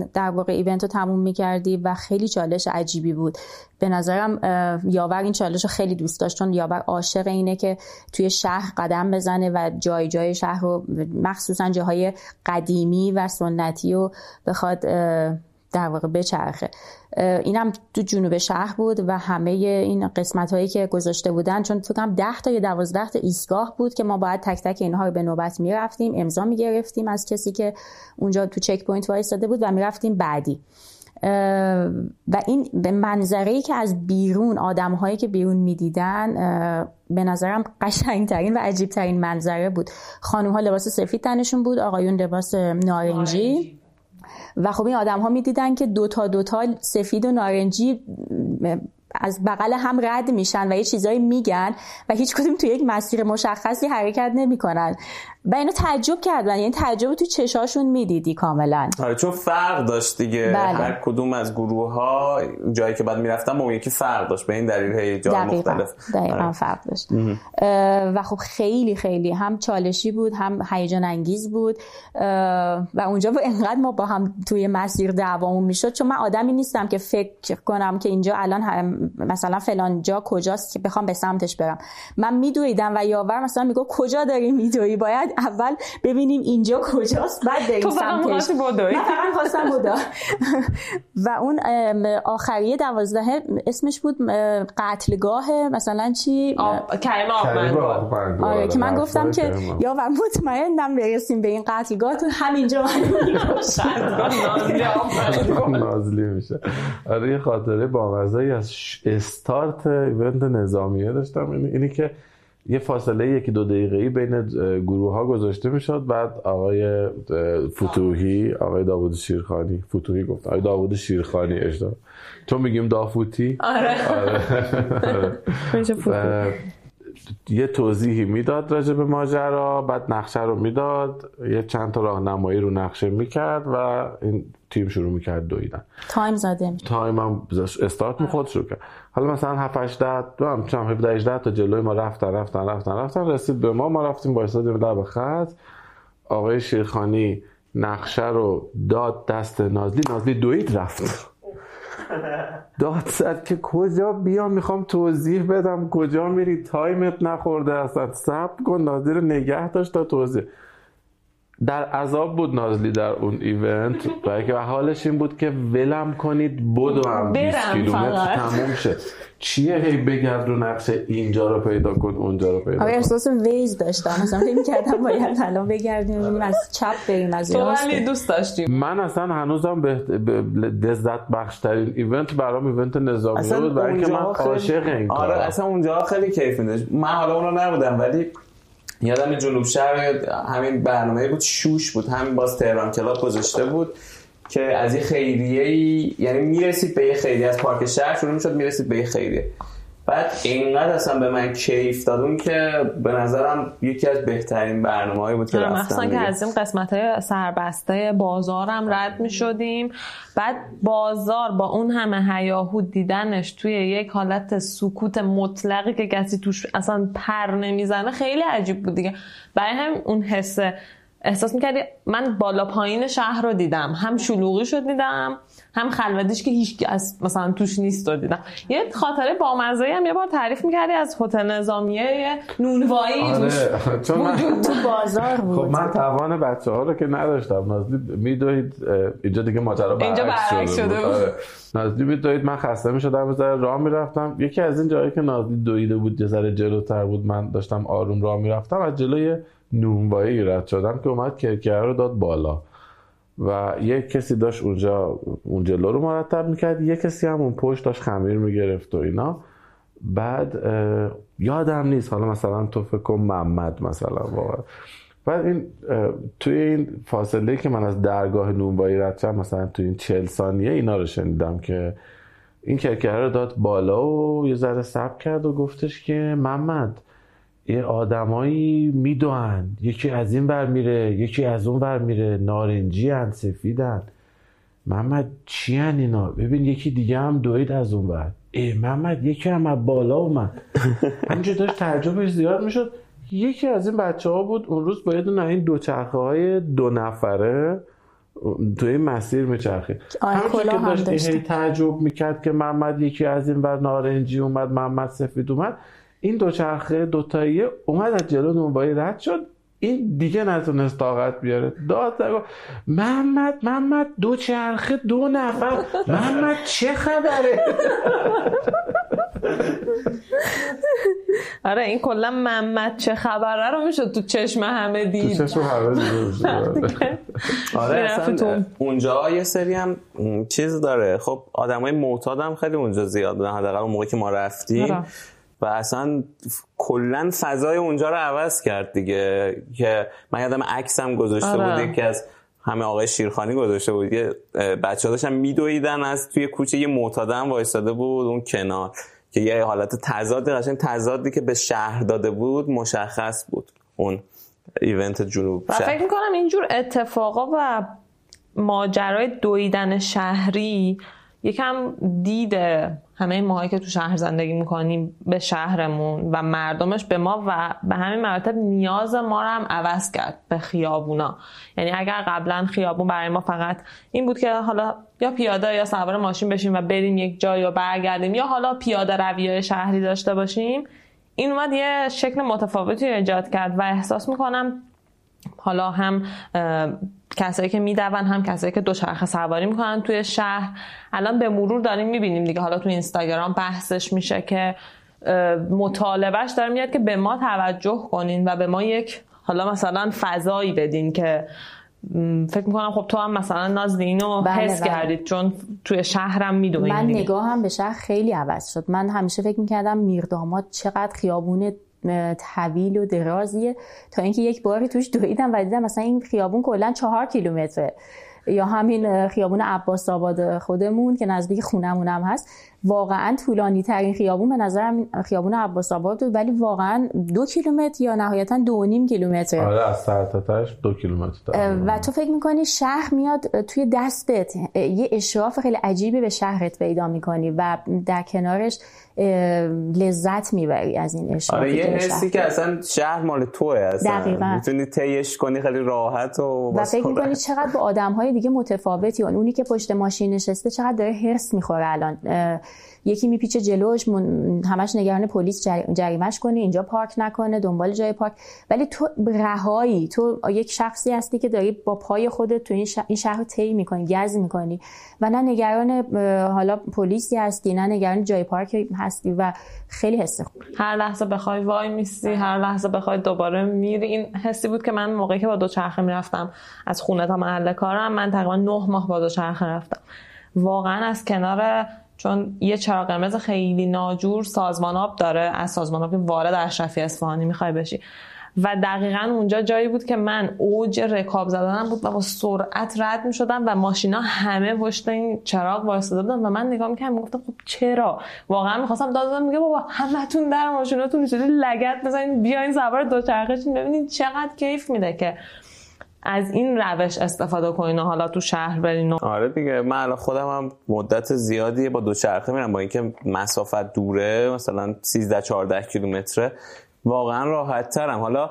در واقع event رو تموم می‌کردی و خیلی چالش عجیبی بود. به نظرم یاور این چالش رو خیلی دوست داشت چون یاور عاشق اینه که توی شهر قدم بزنه و جای جای شهر رو مخصوصا جاهای قدیمی و سنتی رو بخواد در واقع بچرخه اینم تو جنوب شهر بود و همه این قسمت هایی که گذاشته بودن چون تو کم 10 تا یا 12 تا ایستگاه بود که ما باید تک تک اینها رو به نوبت می‌رفتیم امضا می‌گرفتیم از کسی که اونجا تو checkpoint وایساده بود و می‌رفتیم بعدی. و این به منظره که از بیرون آدم هایی که بیرون می‌دیدن به نظرم قشنگترین و عجیبترین منظره بود. خانوم ها لباس سفید تنشون بود آقایون لباس نارنجی. و خب این آدم ها می‌دیدن که دوتا دوتا سفید و نارنجی از بغل هم رد میشن و یه چیزایی میگن و هیچ کدوم توی یک مسیر مشخصی حرکت نمی‌کنن. و اینو تعجب کردن یعنی تعجب تو چشاشون می‌دیدی کاملا. آره چون فرق داشت دیگه. بله. هر کدوم از گروه ها جایی که بعد می‌رفتم با یکی فرق داشت. به این دلیل هی جای مختلف. دقیقا آره. فرق داشت. و خب خیلی خیلی هم چالشی بود هم هیجان انگیز بود. و اونجا با انقدر ما با هم توی مسیر دعوامون می‌شد. چون من آدمی نیستم که فکر کنم که اینجا الان مثلا فلان جا کجاست که بخوام به سمتش برم. من میدویدم و یاور مثلا میگو کجا داری میدوی باید اول ببینیم اینجا کجاست بعد بریم سمتش. من خواستم بودا و اون آخریه دوازده اسمش بود قتلگاه مثلا چی؟ کریم آره, آره که من گفتم که یا و مطمئنم برسیم به این قتلگاه تو همینجا نازلی میشه. آره یه خاطره با از استارت ایونت نظامیه داشتم. اینی که یه فاصله یکی دو دقیقه ای بین گروه ها گذاشته می‌شد. بعد آقای فتوحی آقای داوود شیرخانی فتوحی گفت آقای داوود شیرخانی اشتباه تو میگیم دافوتی آره, آره. یه توضیحی می‌داد راجع به ماجرا بعد نقشه رو می‌داد. یه چند تا راهنمایی رو نقشه می‌کرد و این تیم شروع می‌کرد دویدن. time زده time هم استارت می خورد شروع کرد. حالا مثلا 7 8 دو هم چند 17 18 تا جلوی ما رفتن رفتن رفتن رفتن رسید به ما ما رفتیم وایسادیم در خط. آقای شیرخانی نقشه رو داد دست نازلی نازلی دوید رفت. داد زد که کجا بیام؟ می‌خوام توضیح بدم. کجا میری؟ تایمت نخورده اصلا صبر کن. نازلی رو نگه داشت تا توضیح. در عذاب بود نازلی در اون event که حالش این بود که ولم کنید بدو هم 20 کیلومتر تموم شه چیه هی بگرد رو نقشه اینجا رو پیدا کن اونجا رو پیدا کن؟ احساس Waze داشتم. مثلا فکر کردم باید الان بگردیم از چپ بریم از راست تو دوست داشتیم من اصلا هنوزم به لذت بخش ترین event برام event نظامی بود برای که من عاشق این آره اصلا اونجا خیلی کیف میداشت. من حالا اون رو نبودم ولی یادم جنوب شهر همین برنامه بود شوش بود. همین باز تهران کلاب گذاشته بود که از یه خیریه یعنی می‌رسید به یه خیریه. از پارک شهر شروع می‌شد می‌رسید به یه خیریه. بعد اینقدر اصلا به من کیف داد. که به نظرم یکی از بهترین برنامه بود که آره، رفتم مخصوصا که از این قسمت های سربسته بازارم رد می شدیم بعد بازار با اون همه هیاهو دیدنش توی یک حالت سکوت مطلقی که کسی توش اصلا پر نمی‌زنه خیلی عجیب بود دیگه. برای هم اون حسه. احساس می‌کردی من بالا پایین شهر رو دیدم. هم شلوغی شد دیدم هم خلوتیش که هیچ از مثلا توش نیست رو دیدم یه خاطره بامزه هم یه بار تعریف می‌کردی از هتل نظامیه نونوایی آره. چون من تو بازار بود. خب من توان بچه ها رو که نداشتم. نازلی میدوید اینجا دیگه ماجرا برعکس شده بود. آره. نازلی میدوید من خسته می‌شدم ذره راه می‌رفتم. یکی از این جایی که نازلی دویده بود یه جلوتر بود من داشتم آروم راه می‌رفتم از جلوی نونوایی رد شدم که اومد کرکره رو داد بالا. و یک کسی داشت اونجا اون جلو رو مرتب می‌کرد یک کسی هم اون پشت داشت خمیر می‌گرفت و اینا. بعد یادم نیست حالا مثلا تو فکر محمد مثلا واقعا. بعد این توی این فاصله که من از درگاه نونوایی رد شدم مثلا توی این چهل ثانیه اینا رو شنیدم که این کرکره رو داد بالا و یه ذره سب کرد و گفتش که محمد یه آدمایی میدوهن یکی از این ور میره یکی از اون ور میره. نارنجی هن سفیدن محمد چی هن اینا؟ ببین یکی دیگه هم دوید از اون ور. ای محمد یکی هم از بالا اومد. همینجور داشت تعجبش زیاد می‌شد. یکی از این بچه ها بود اون روز با یه دونه این دوچرخه های دو نفره توی این مسیر همینجور کلاه که هم داشت. هی تعجب می‌کرد که محمد یکی از این ور نارنجی اومد محمد سفید اومد. این دوچرخه دوتاییه اومد از جلو نونوایی رد شد. این دیگه نتونست طاقت بیاره. داد گفت محمد محمد دو چرخه دو نفر. محمد چه خبره؟ آره این کلا محمد چه خبره رو می‌شد تو چشم همه تو دید. چشم همه. آره. تو. اصلا اونجا یه سری هم چیز داره. خب آدمای معتاد هم خیلی اونجا زیاد بودن. حداقل اون موقع که ما رفتیم. آره. و اصلا کلا فضای اونجا رو عوض کرد دیگه که من یادم عکسم گذاشته آره. بود یکی از همه آقای شیرخانی گذاشته بود یه بچه ها داشتن میدویدن از توی کوچه یه معتاده هم وایستاده بود اون کنار که یه حالت تضاد قشنگ تضادی که به شهر داده بود مشخص بود اون ایونت جنوب و. فکر می‌کنم اینجور اتفاقا و ماجرای دویدن شهری یکم دید همه ماهایی که تو شهر زندگی می‌کنیم به شهرمون و مردمش به ما و به همین مراتب نیاز ما رو هم عوض کرد به خیابونا. یعنی اگر قبلا خیابون برای ما فقط این بود که حالا یا پیاده یا سوار ماشین بشیم و بریم یک جایی و برگردیم یا حالا پیاده روی شهری داشته باشیم این اومد یه شکل متفاوتی ایجاد کرد و احساس می‌کنم حالا هم کسایی که میدون هم کسایی که دوچرخه سواری می‌کنن توی شهر. الان به مرور داریم می‌بینیم دیگه. حالا تو اینستاگرام بحثش میشه که مطالبهش داره میاد که به ما توجه کنین و به ما یک حالا مثلا فضایی بدین که فکر می‌کنم خب تو هم مثلا نازلی اینو بله، حس بله. کردید. چون توی شهرم می‌دونید من نگاهم به شهر خیلی عوض شد. من همیشه فکر می‌کردم میرداماد چقدر خیابون اه، طویل و درازیه. تا اینکه یک باری توش دویدم و دیدم مثلا این خیابون کلا چهار کیلومتره. یا همین خیابون عباس آباد خودمون که نزدیک خونمون هم هست. واقعا طولانی ترین خیابون به نظرم خیابون عباس آباد بود ولی واقعا دو کیلومتر یا نهایتا دو و نیم کیلومتر آره از سر تا تهش دو کیلومتر داره. و تو فکر می‌کنی شهر میاد توی دستت یه اشراف خیلی عجیبی به شهرت پیدا می‌کنی و در کنارش لذت می‌بری از این اشرافی آره یه حسی که اصلا شهر مال توه اصلا دقیقاً. می‌تونی تیش کنی خیلی راحت و و فکر. می‌کنی چقدر با آدم های دیگه متفاوتی اون اونی که پشت ماشین نشسته چقدر داره هرس می‌خوره الان یکی میپیچه جلوش همش نگران پلیس جر- جریمش کنه اینجا پارک نکنه دنبال جای پارک. ولی تو رهایی تو یک شخصی هستی که داری با پای خودت تو این, شهر رو طی می‌کنی گز می‌کنی. و نه نگران حالا پلیسی هستی نه نگران جای پارک هستی و خیلی حس خوب. هر لحظه بخوای وای میستی هر لحظه بخوای دوباره میری. این حسی بود که من موقعی که با دوچرخه می‌رفتم از خونه تا محل کارم من تقریبا نه ماه با دوچرخه رفتم. واقعا از کنار چون یه چراغ قرمز خیلی ناجور سازمان آب داره. از سازمان آب وارد اشرفی اصفهانی می‌خوای بشی. و دقیقا اونجا جایی بود که من اوج رکاب زدنم بود و با سرعت رد می شدم و ماشینا همه پشت این چراغ وایساده بودن و من نگاه می‌کردم می‌گفتم خب چرا؟ واقعا می‌خواستم داد میگه بابا همتون در ماشیناتون نشدید لگت بزنین بیاین سوار دوچرخه ببینید چقدر کیف میده که از این روش استفاده کنین و حالا تو شهر برین آره دیگه من الان خودم هم مدت زیادی با دوچرخه میرم با اینکه مسافت دوره مثلا 13 14 کیلومتره. واقعا راحت ترم حالا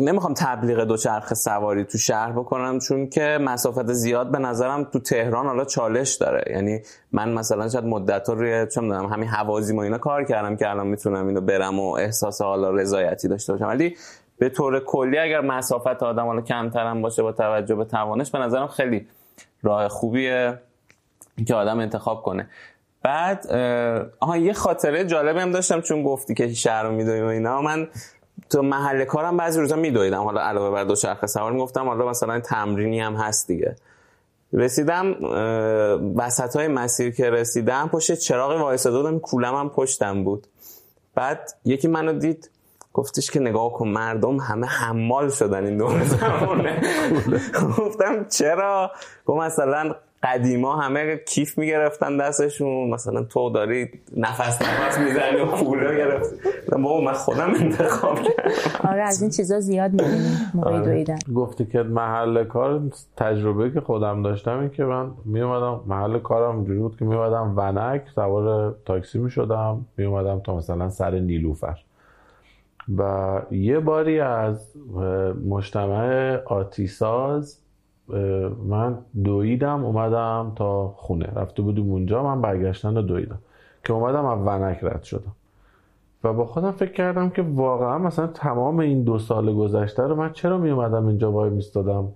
نمی‌خوام تبلیغ دوچرخه سواری تو شهر بکنم چون که مسافت زیاد به نظرم تو تهران حالا چالش داره. یعنی من مثلا شاید مدت روی چه می‌دونم همین حوازی ما اینا کار کردم که الان می‌تونم اینو برم و احساس حالا رضایتی داشته باشم. ولی به طور کلی اگر مسافت آدم حالا کمترم باشه با توجه به توانش به نظرم خیلی راه خوبیه که آدم انتخاب کنه. بعد آها یه خاطره جالبی هم داشتم چون گفتی که شهر رو میدویم و اینا. من تو محل کارم بعضی روزا میدویدم. حالا علاوه بر دو چرخ سوار می‌گفتم حالا مثلا تمرینی هم هست دیگه. رسیدم وسط های مسیر که رسیدم پشت چراغ وایساده بودم کولم هم پشتم بود. بعد یکی منو دید گفتش که نگاه کن مردم همه حمال شدن این دور زمانه. گفتم چرا؟ گفت مثلا قدیما همه کیف می‌گرفتن دستشون مثلا تو داری نفس نفس می‌زنی و کوله گرفت بابا من خودم انتخاب کردم. آره از این چیزا زیاد می‌بینیم موقعی آره. دویدن. گفتی که محل کار تجربه که خودم داشتم این که من میومدم محل کارم اینجوری بود که میومدم ونک سوار تاکسی می‌شدم. میومدم تا مثلا سر نیلوفر. و یه باری از مجتمع آتیساز من دویدم اومدم تا خونه. رفته بودیم اونجا من برگشتن رو دویدم. که اومدم از ونک رد شدم. و با خودم فکر کردم که واقعا مثلا تمام این دو سال گذشته رو من چرا می اومدم اینجا وای میستادم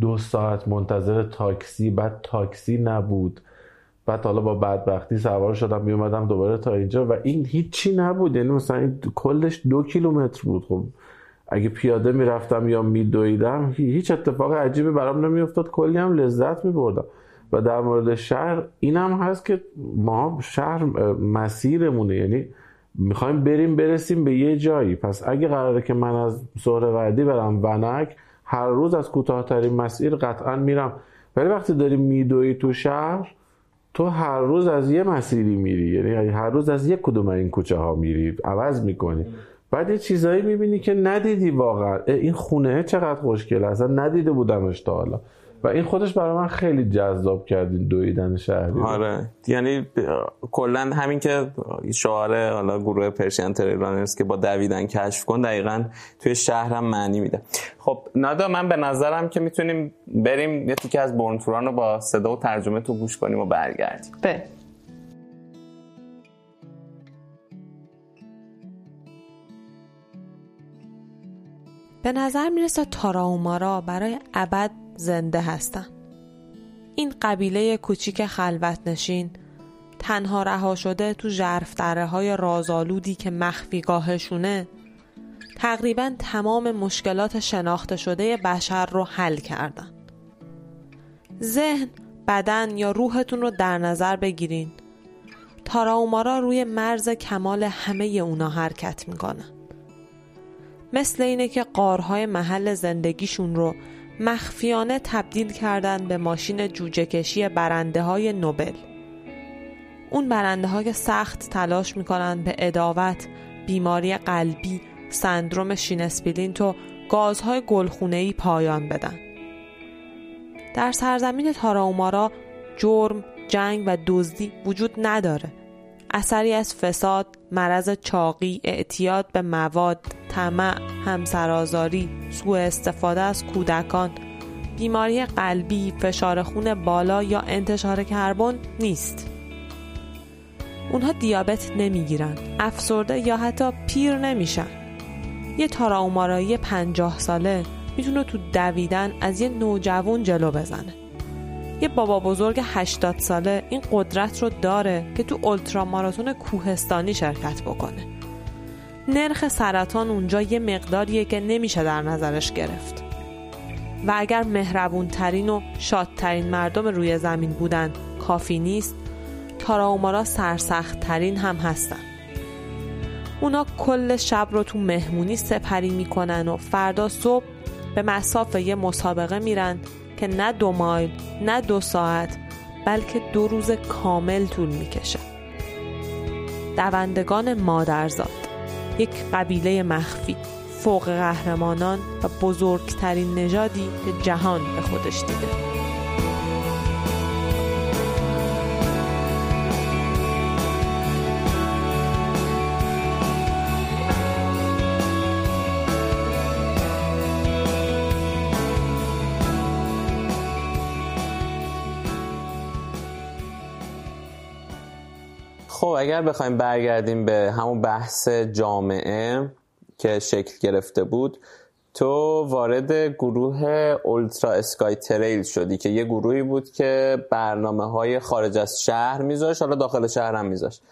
دو ساعت منتظر تاکسی بعد تاکسی نبود. بعد حالا با بدبختی سوار شدم می اومدم دوباره تا اینجا و این هیچی نبود. یعنی مثلا این کلش دو کیلومتر بود. خب اگه پیاده می‌رفتم یا میدویدم هیچ اتفاق عجیبی برام نمیافتاد. کلی هم لذت میبردم. و در مورد شهر اینم هست که ما شهر مسیرمونه. یعنی می‌خوایم بریم برسیم به یه جایی. پس اگه قراره که من از ظهر وعدی برم ونک هر روز از کوتاهترین مسیر قطعا میرم. ولی وقتی داری میدوی تو شهر تو هر روز از یه مسیری میری یعنی هر روز از یک کدوم این کوچه ها میری عوض می‌کنی. بعد یه چیزایی می‌بینی که ندیدی واقعا. این خونه چقدر خوشگله؟ اصلا ندیده بودمش تا حالا. و این خودش برای من خیلی جذاب کرد این دویدن شهری آره. یعنی کلا همین که شعار حالا گروه پرشین تریرانرز که با دویدن کشف کن دقیقا توی شهرم معنی میده. خب نادا من به نظرم که می‌تونیم بریم یه تیکه از برنتوران رو با صدا و ترجمه تو گوش کنیم و برگردیم. به به نظر می‌رسه تاراومارا برای ابد زنده هستن. این قبیله کوچیک خلوت نشین تنها رها شده تو جرفتره های رازآلودی که مخفیگاهشونه تقریبا تمام مشکلات شناخته شده بشر رو حل کردن. ذهن، بدن یا روحتون رو در نظر بگیرین. تاراومارا روی مرز کمال همه اونا حرکت می‌کنن. مثل اینه که غارهای محل زندگیشون رو مخفیانه تبدیل کردن به ماشین جوجه کشی برنده های نوبل. اون برنده‌ها سخت تلاش می‌کنن به عداوت، بیماری قلبی، سندروم shin splint و گازهای گلخونه‌ای پایان بدن. در سرزمین تاراومارا جرم، جنگ و دزدی وجود نداره. اثری از فساد، مرض چاقی، اعتیاد به مواد، طمع، همسرازاری، سوء استفاده از کودکان، بیماری قلبی، فشار خون بالا یا انتشار کربن نیست. اونها دیابت نمی‌گیرن، افسرده یا حتی پیر نمیشن. یه تاراومارایی پنجاه ساله می‌تونه تو دویدن از یه نوجوان جلو بزنه. یه بابا بزرگ 80 ساله این قدرت رو داره که تو اولترا ماراتون کوهستانی شرکت بکنه. نرخ سرطان اونجا یه مقداریه که نمیشه در نظرش گرفت. و اگر مهربونترین و شادترین مردم روی زمین بودن کافی نیست. تاراومارا سرسخت ترین هم هستن. اونا کل شب رو تو مهمونی سپری می‌کنن و فردا صبح به مساف یه مسابقه میرن که نه دو مایل نه دو ساعت بلکه دو روز کامل طول می‌کشه. دوندگان مادرزاد یک قبیله مخفی فوق قهرمانان و بزرگترین نژادی که جهان به خودش دیده. اگر بخوایم برگردیم به همون بحث جامعه که شکل گرفته بود تو وارد گروه اولترا اسکای تریل شدی که یه گروهی بود که برنامه های خارج از شهر میذاشت حالا داخل شهر هم میذاشت.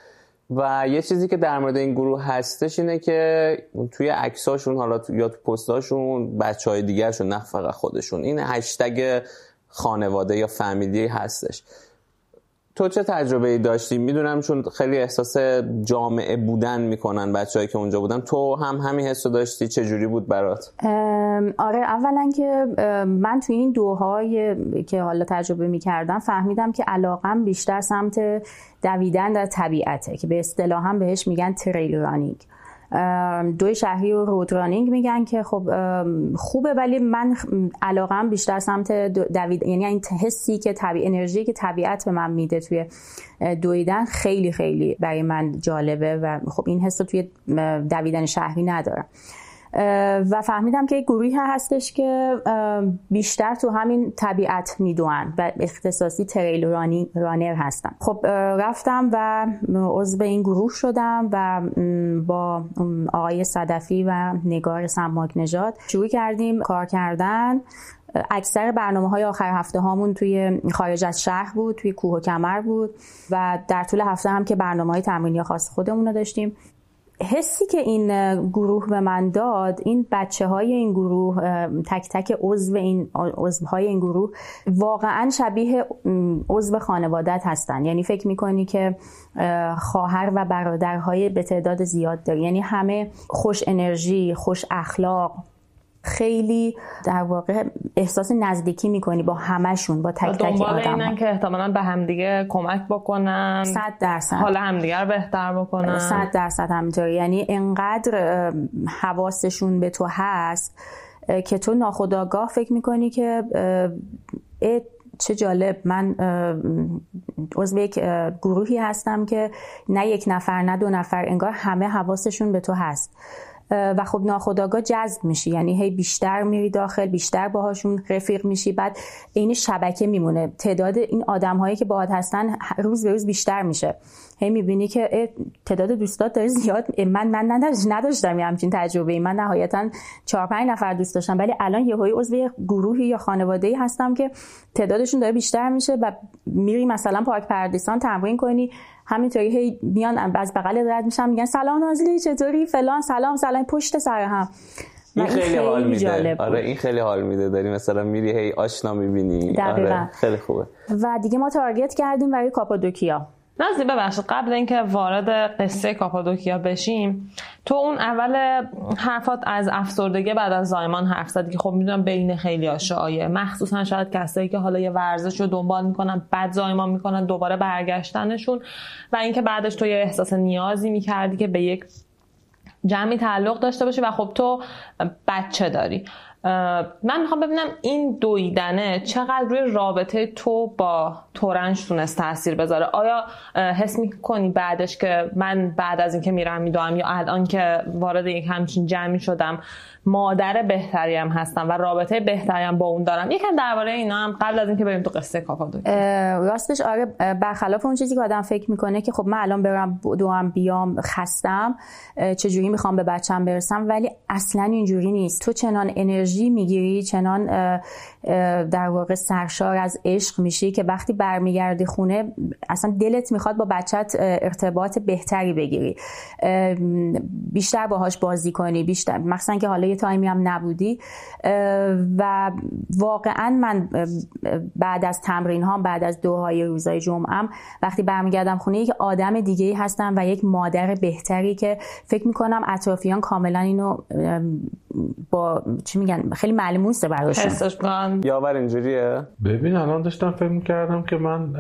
و یه چیزی که در مورد این گروه هستش اینه که توی عکساشون حالا یا تو پستاشون بچه های دیگرشون نه فقط خودشون این هشتگ خانواده یا فامیلی هستش. تو چه تجربه ای داشتی؟ می‌دونم چون خیلی احساس جامعه بودن می‌کنن بچههایی که اونجا بودن. تو هم همین حس داشتی؟ چه جوری بود برات؟ آره اولا که من توی این دوهای که حالا تجربه می‌کردم فهمیدم که علاقم بیشتر سمت دویدن در طبیعته که به اصطلاح هم بهش میگن تریل رانینگ دوی شهری و رود رانینگ میگن که خب خوبه ولی من علاقم بیشتر سمت دوید یعنی این حسی که طبیع انرژی که طبیعت به من میده توی دویدن خیلی خیلی برای من جالبه و خب این حس رو توی دویدن شهری ندارم. و فهمیدم که یک گروهی هستش که بیشتر تو همین طبیعت می‌دونن و اختصاصی تریل رانر هستن. خب رفتم و عضو این گروه شدم و با آقای صدفی و نگار سماک نژاد شروع کردیم کار کردن. اکثر برنامه های آخر هفته هامون توی خارج از شهر بود توی کوه و کمر بود و در طول هفته هم که برنامه های تمرینی خاص خودمون رو داشتیم. حسی که این گروه به من داد این بچه های این گروه تک تک عضو این عضو های این گروه واقعا شبیه عضو خانوادت هستن. یعنی فکر می‌کنی که خواهر و برادرهای به تعداد زیاد داری. یعنی همه خوش انرژی خوش اخلاق خیلی در واقع احساس نزدیکی می‌کنی با همشون با تک تک آدم اینن که احتمالا به همدیگه کمک بکنن. صد درصد. حال همدیگه رو بهتر بکنن. صد درصد همینطوری. یعنی انقدر حواسشون به تو هست که تو ناخداگاه فکر می‌کنی که چه جالب. من عضو یک گروهی هستم که نه یک نفر نه دو نفر انگار همه حواسشون به تو هست. و خب ناخداگاه جذب میشی. یعنی هی بیشتر میری داخل بیشتر باهاشون رفیق میشی. بعد این شبکه میمونه. تعداد این آدم هایی که باهات هستن روز به روز بیشتر میشه. هی می‌بینی که تعداد دوستات داره زیاد. من من نداشتم یه همچین تجربه من نهایتا چهار پنج نفر دوست داشتم. ولی الان یه عضو گروهی یا خانواده ای هستم که تعدادشون داره بیشتر میشه و میری مثلا پاک پردیسان تمرین کنی. همینطوری هی میان از بغل رد میشن میگن سلام نازلی چطوری؟ فلان سلام سلام پشت سر هم. این خیلی, حال میده. آره این خیلی حال میده. داری مثلا میری هی آشنا می‌بینی. آره خیلی خوبه. و دیگه ما تارگت کردیم برای کاپادوکیا. نازلی ببخشید قبل اینکه وارد قصه کاپادوکیا بشیم تو اون اول حرفات از افسردگی بعد از زایمان حرف زدی که خب می‌دونم بین خیلی شایعه مخصوصا شاید کسایی که حالا یه ورزش رو دنبال می‌کنن بعد زایمان می‌کنن دوباره برگشتنشون و اینکه بعدش تو یه احساس نیازی می‌کردی که به یک جمعی تعلق داشته باشی و خب تو بچه داری. من می‌خوام ببینم این دویدنه چقدر روی رابطه تو با تورنج تونست تاثیر بذاره. آیا حس می‌کنی بعدش که من بعد از اینکه میرم میدوام یا الان که وارد یک همچین جمعی شدم مادر بهتری هم هستم و رابطه بهتری هم با اون دارم یکم درباره اینا هم قبل از اینکه بریم تو قصه کاکادو راستش آره برخلاف اون چیزی که آدم فکر می‌کنه که خب من الان برم دوام بیام خستم چجوری می‌خوام به بچم برسم؟ ولی اصلا اینجوری نیست. تو چنان انرژی می‌گیری چنان در واقع سرشار از عشق میشی که وقتی برمیگردی خونه اصلا دلت می‌خواد با بچت ارتباط بهتری بگیری. بیشتر باهاش بازی کنی بیشتر مخصوصا که حالا یه تایمی هم نبودی. و واقعا من بعد از تمرین ها بعد از دوهای روزای جمعه وقتی برمیگردم خونه یک آدم دیگه ای هستم و یک مادر بهتری که فکر می‌کنم اطرافیان کاملا اینو با چی میگن خیلی ملموسه براشون. یاور اینجوریه؟ ببین الان داشتم فکر می‌کردم که من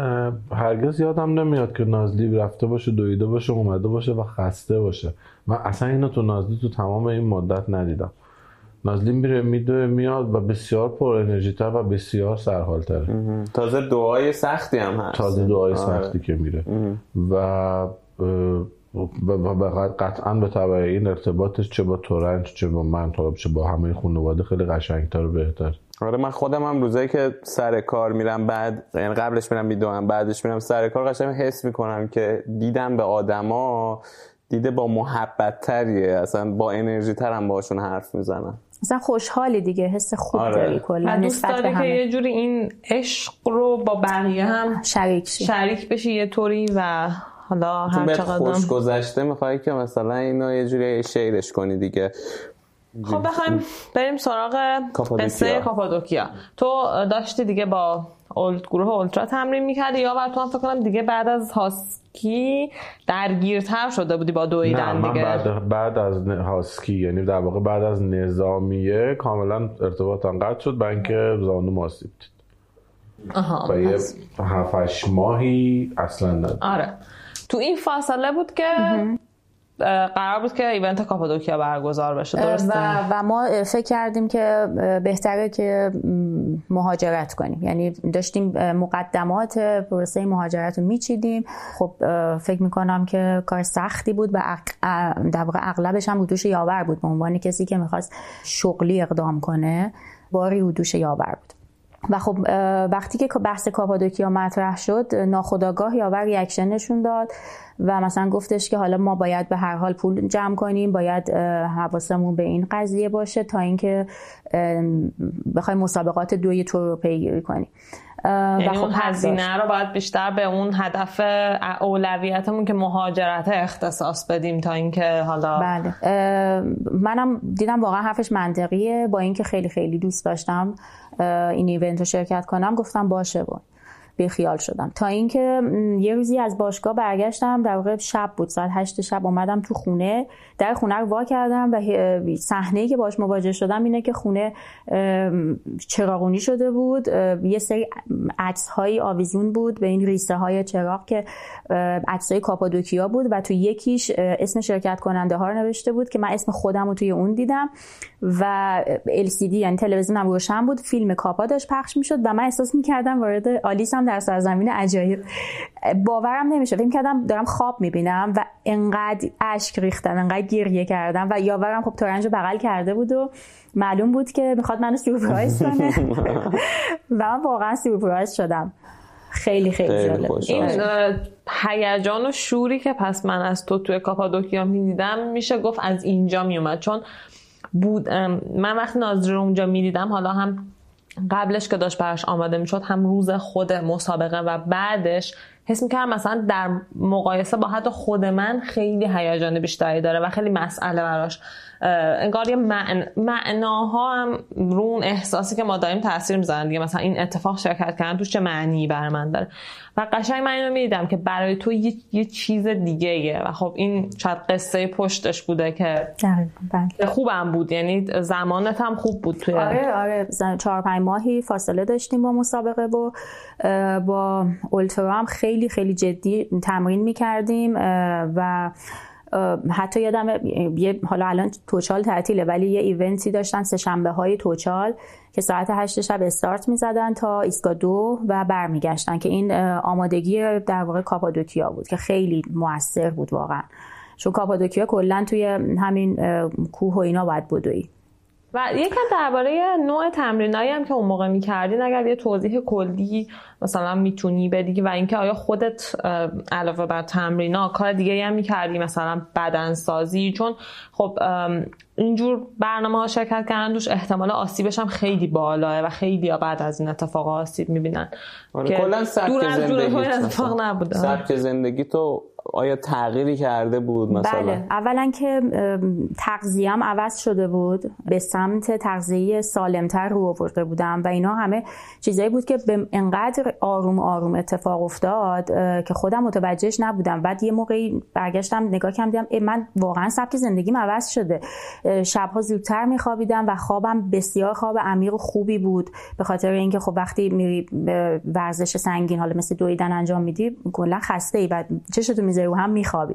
هرگز یادم نمیاد که نازلی رفته باشه دویده باشه اومده باشه و خسته باشه. من اصلا اینو تو نازلی تو تمام این مدت ندیدم. نازلی میره میدوه میاد و بسیار پر انرژی تر و بسیار سرحال تره تازه دعای سختی هم هست. تازه دعای آره. سختی که میره. و و قطعا به تبع این ارتباطش چه با تورنج چه با من چه با همه خانواده خیلی قشنگتر و بهتر. آره من خودم هم روزایی که سر کار میرم بعد یعنی قبلش میرم می‌دونم بعدش میرم سر کار قشنگ حس می‌کنم که دیدم به آدما دیده با محبت تریه اصلا با انرژی ترم باشون حرف می‌زنم. مثلا خوشحالی دیگه حس خوب آره. داری کلا. دوست داره که یه جوری این عشق رو با بقیه هم شریک شی. شریک بشی یه طوری و حالا هر چقدر خوش گذشته می‌خوای که مثلا اینو یه جوری شیرش کنی دیگه. خب بخوایم بریم سراغ قصه کاپادوکیا. تو داشتی دیگه با گروه اولترا تمرین می‌کردی یا تو فکر کنم دیگه بعد از هاسکی درگیرتر شده بودی با دویدن نه من بعد, بعد از هاسکی یعنی در واقع بعد از نظامیه کاملا ارتباطم قطع شد برای اینکه زانو ماسیب دید. آها و یه هفتش ماهی اصلا ندید. آره. تو این فاصله بود که قرار بود که ایونت کاپادوکیا برگزار بشه درسته و, و ما فکر کردیم که بهتره که مهاجرت کنیم. یعنی داشتیم مقدمات پروسه مهاجرت رو میچیدیم. خب فکر می‌کنم که کار سختی بود و در واقع اغلبش هم دوش یاور بود. به عنوان کسی که می‌خواست شغلی اقدام کنه باری دوش یاور بود. و خب وقتی که بحث کاپادوکیا مطرح شد ناخداگاه یاور reaction نشون داد. و مثلا گفتش که حالا ما باید به هر حال پول جمع کنیم باید حواسمون به این قضیه باشه تا اینکه بخوایم مسابقات دوی تور رو پیگیری کنیم. یعنی خب اون هزینه رو باید بیشتر به اون هدف اولویتمون که مهاجرت اختصاص بدیم تا اینکه حالا بله. منم دیدم واقعا حرفش منطقیه. با اینکه خیلی خیلی دوست داشتم این ایونت رو شرکت کنم گفتم باشه بود بیخیال شدم. تا اینکه یه روزی از باشگاه برگشتم در واقع شب بود ساعت هشت شب اومدم تو خونه. در خونه رو وا کردم و صحنه که باش مواجه شدم اینه که خونه چراغونی شده بود. یه سری عکس های آویزون بود به این ریسه های چراغ که عکس های کاپادوکیا بود و تو یکیش اسم شرکت کننده ها رو نوشته بود که من اسم خودم رو توی اون دیدم و LCD یعنی تلویزیونم روشن بود. فیلم کاپا داشت پخش می‌شد و من احساس می‌کردم وارد آلیس در سرزمین عجایب. باورم نمیشه فکر کردم دارم خواب می‌بینم و انقدر اشک ریختم انقدر گریه کردم و یاورم خب تورنج رو بغل کرده بود و معلوم بود که می‌خواد منو سورپرایز کنه. و من واقعا سورپرایز شدم. خیلی خیلی جالب. این هیجان و شوری که پس من از تو توی کاپادوکیا می‌دیدم میشه گفت از اینجا میومد چون بود من وقتی ناظر رو اونجا می‌دیدم حالا هم قبلش که داشت براش آماده می‌شد هم روز خود مسابقه و بعدش حس می‌کردم مثلا در مقایسه با حتی خود من خیلی هیجان بیشتری داره و خیلی مسئله براش انگار یه معناها هم رو اون احساسی که ما داریم تاثیر می‌ذارن دیگه. مثلا این اتفاق شرکت کردن توش چه معنی بر من داره؟ و قشنگ من اینو می‌دیدم که برای تو یه, یه چیز دیگه و خب این شاید قصه پشتش بوده که بله. خوبم بود. یعنی زمانت هم خوب بود توی آره آره. چهار پنج ماهی فاصله داشتیم با مسابقه و با اولترا هم خیلی خیلی جدی تمرین می‌کردیم و حتی یادم یه حالا الان توچال تعطیله ولی یه event ی داشتن سه شنبه های توچال که ساعت هشت شب استارت می‌زدن تا ایستگاه دو و برمیگشتن که این آمادگی در واقع کاپادوکیا بود که خیلی موثر بود واقعا. چون کاپادوکیا کلا توی همین کوه و اینا باید بدوی و یکم درباره نوع تمرینایی هم که اون موقع می‌کردین اگر یه توضیح کلی مثلا می‌تونی بدی و اینکه آیا خودت علاوه بر تمرینا کار دیگه هم می‌کردی مثلا بدنسازی؟ چون خب اینجور برنامه ها شرکت کردن دوش احتمال آسیبش هم خیلی بالاه و خیلی بعد از این اتفاق آسیب می‌بینن آره کلا سبک زندگی اتفاق نبوده. سبک زندگی تو آیا تغییری کرده بود مثلا؟ بله. اولا که تغذیه‌ام عوض شده بود. به سمت تغذیه سالمتر رو آورده بودم و اینا همه چیزایی بود که به انقدر آروم آروم اتفاق افتاد که خودم متوجهش نبودم. بعد یه موقعی برگشتم نگاه کردم من واقعا سبک زندگیم عوض شده. شبها زودتر میخوابیدم و خوابم بسیار خواب عمیق و خوبی بود. به خاطر اینکه خب وقتی میری ورزش سنگین حالا مثل دویدن انجام میدی کلا خسته ای و چشتو می‌ذاری رو هم میخوابی.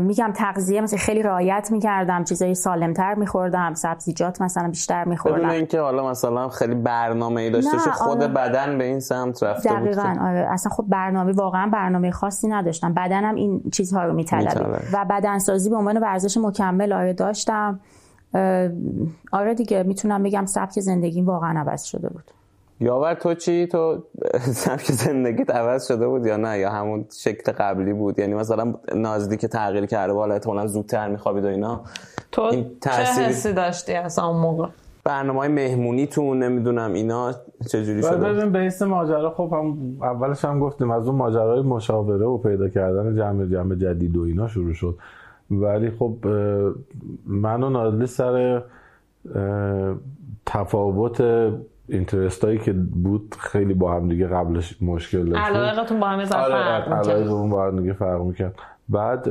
میگم تغذیه مثلا خیلی رعایت می‌کردم چیزای سالمتر میخوردم سبزیجات مثلا بیشتر میخوردم. بدون اینکه حالا مثلا خیلی برنامه ای داشته خود آره. بدن به این سمت رفته دقیقاً آره. اصلا خب برنامه واقعا برنامه خاصی نداشتم. بدنم این چیزها رو میطلبه و بدنسازی به عنوان ورزش مکمل آره داشتم. آره دیگه می‌تونم بگم سبک زندگیم واقعا عوض شده بود. یاور تو چی؟ تو سبک زندگیت عوض شده بود یا نه؟ یا همون شکل قبلی بود؟ یعنی مثلا نازدی تغییر کرده بالا احتمالاً زودتر میخوابید و اینا. تو این چه حسی داشتی از اون موقع؟ برنامه های مهمونی تو نمی‌دونم اینا چجوری شده؟ ببین بیس ماجرا. خب هم اولش هم گفتیم از اون ماجرای مشاوره و پیدا کردن جمع جمع جدید و اینا شروع شد. ولی خب من و نازلی سر تفاوت اینترست هایی که بود خیلی با هم دیگه قبلش مشکل داشت. علاقتون با هم آره با هم دیگه فرق می‌کرد. بعد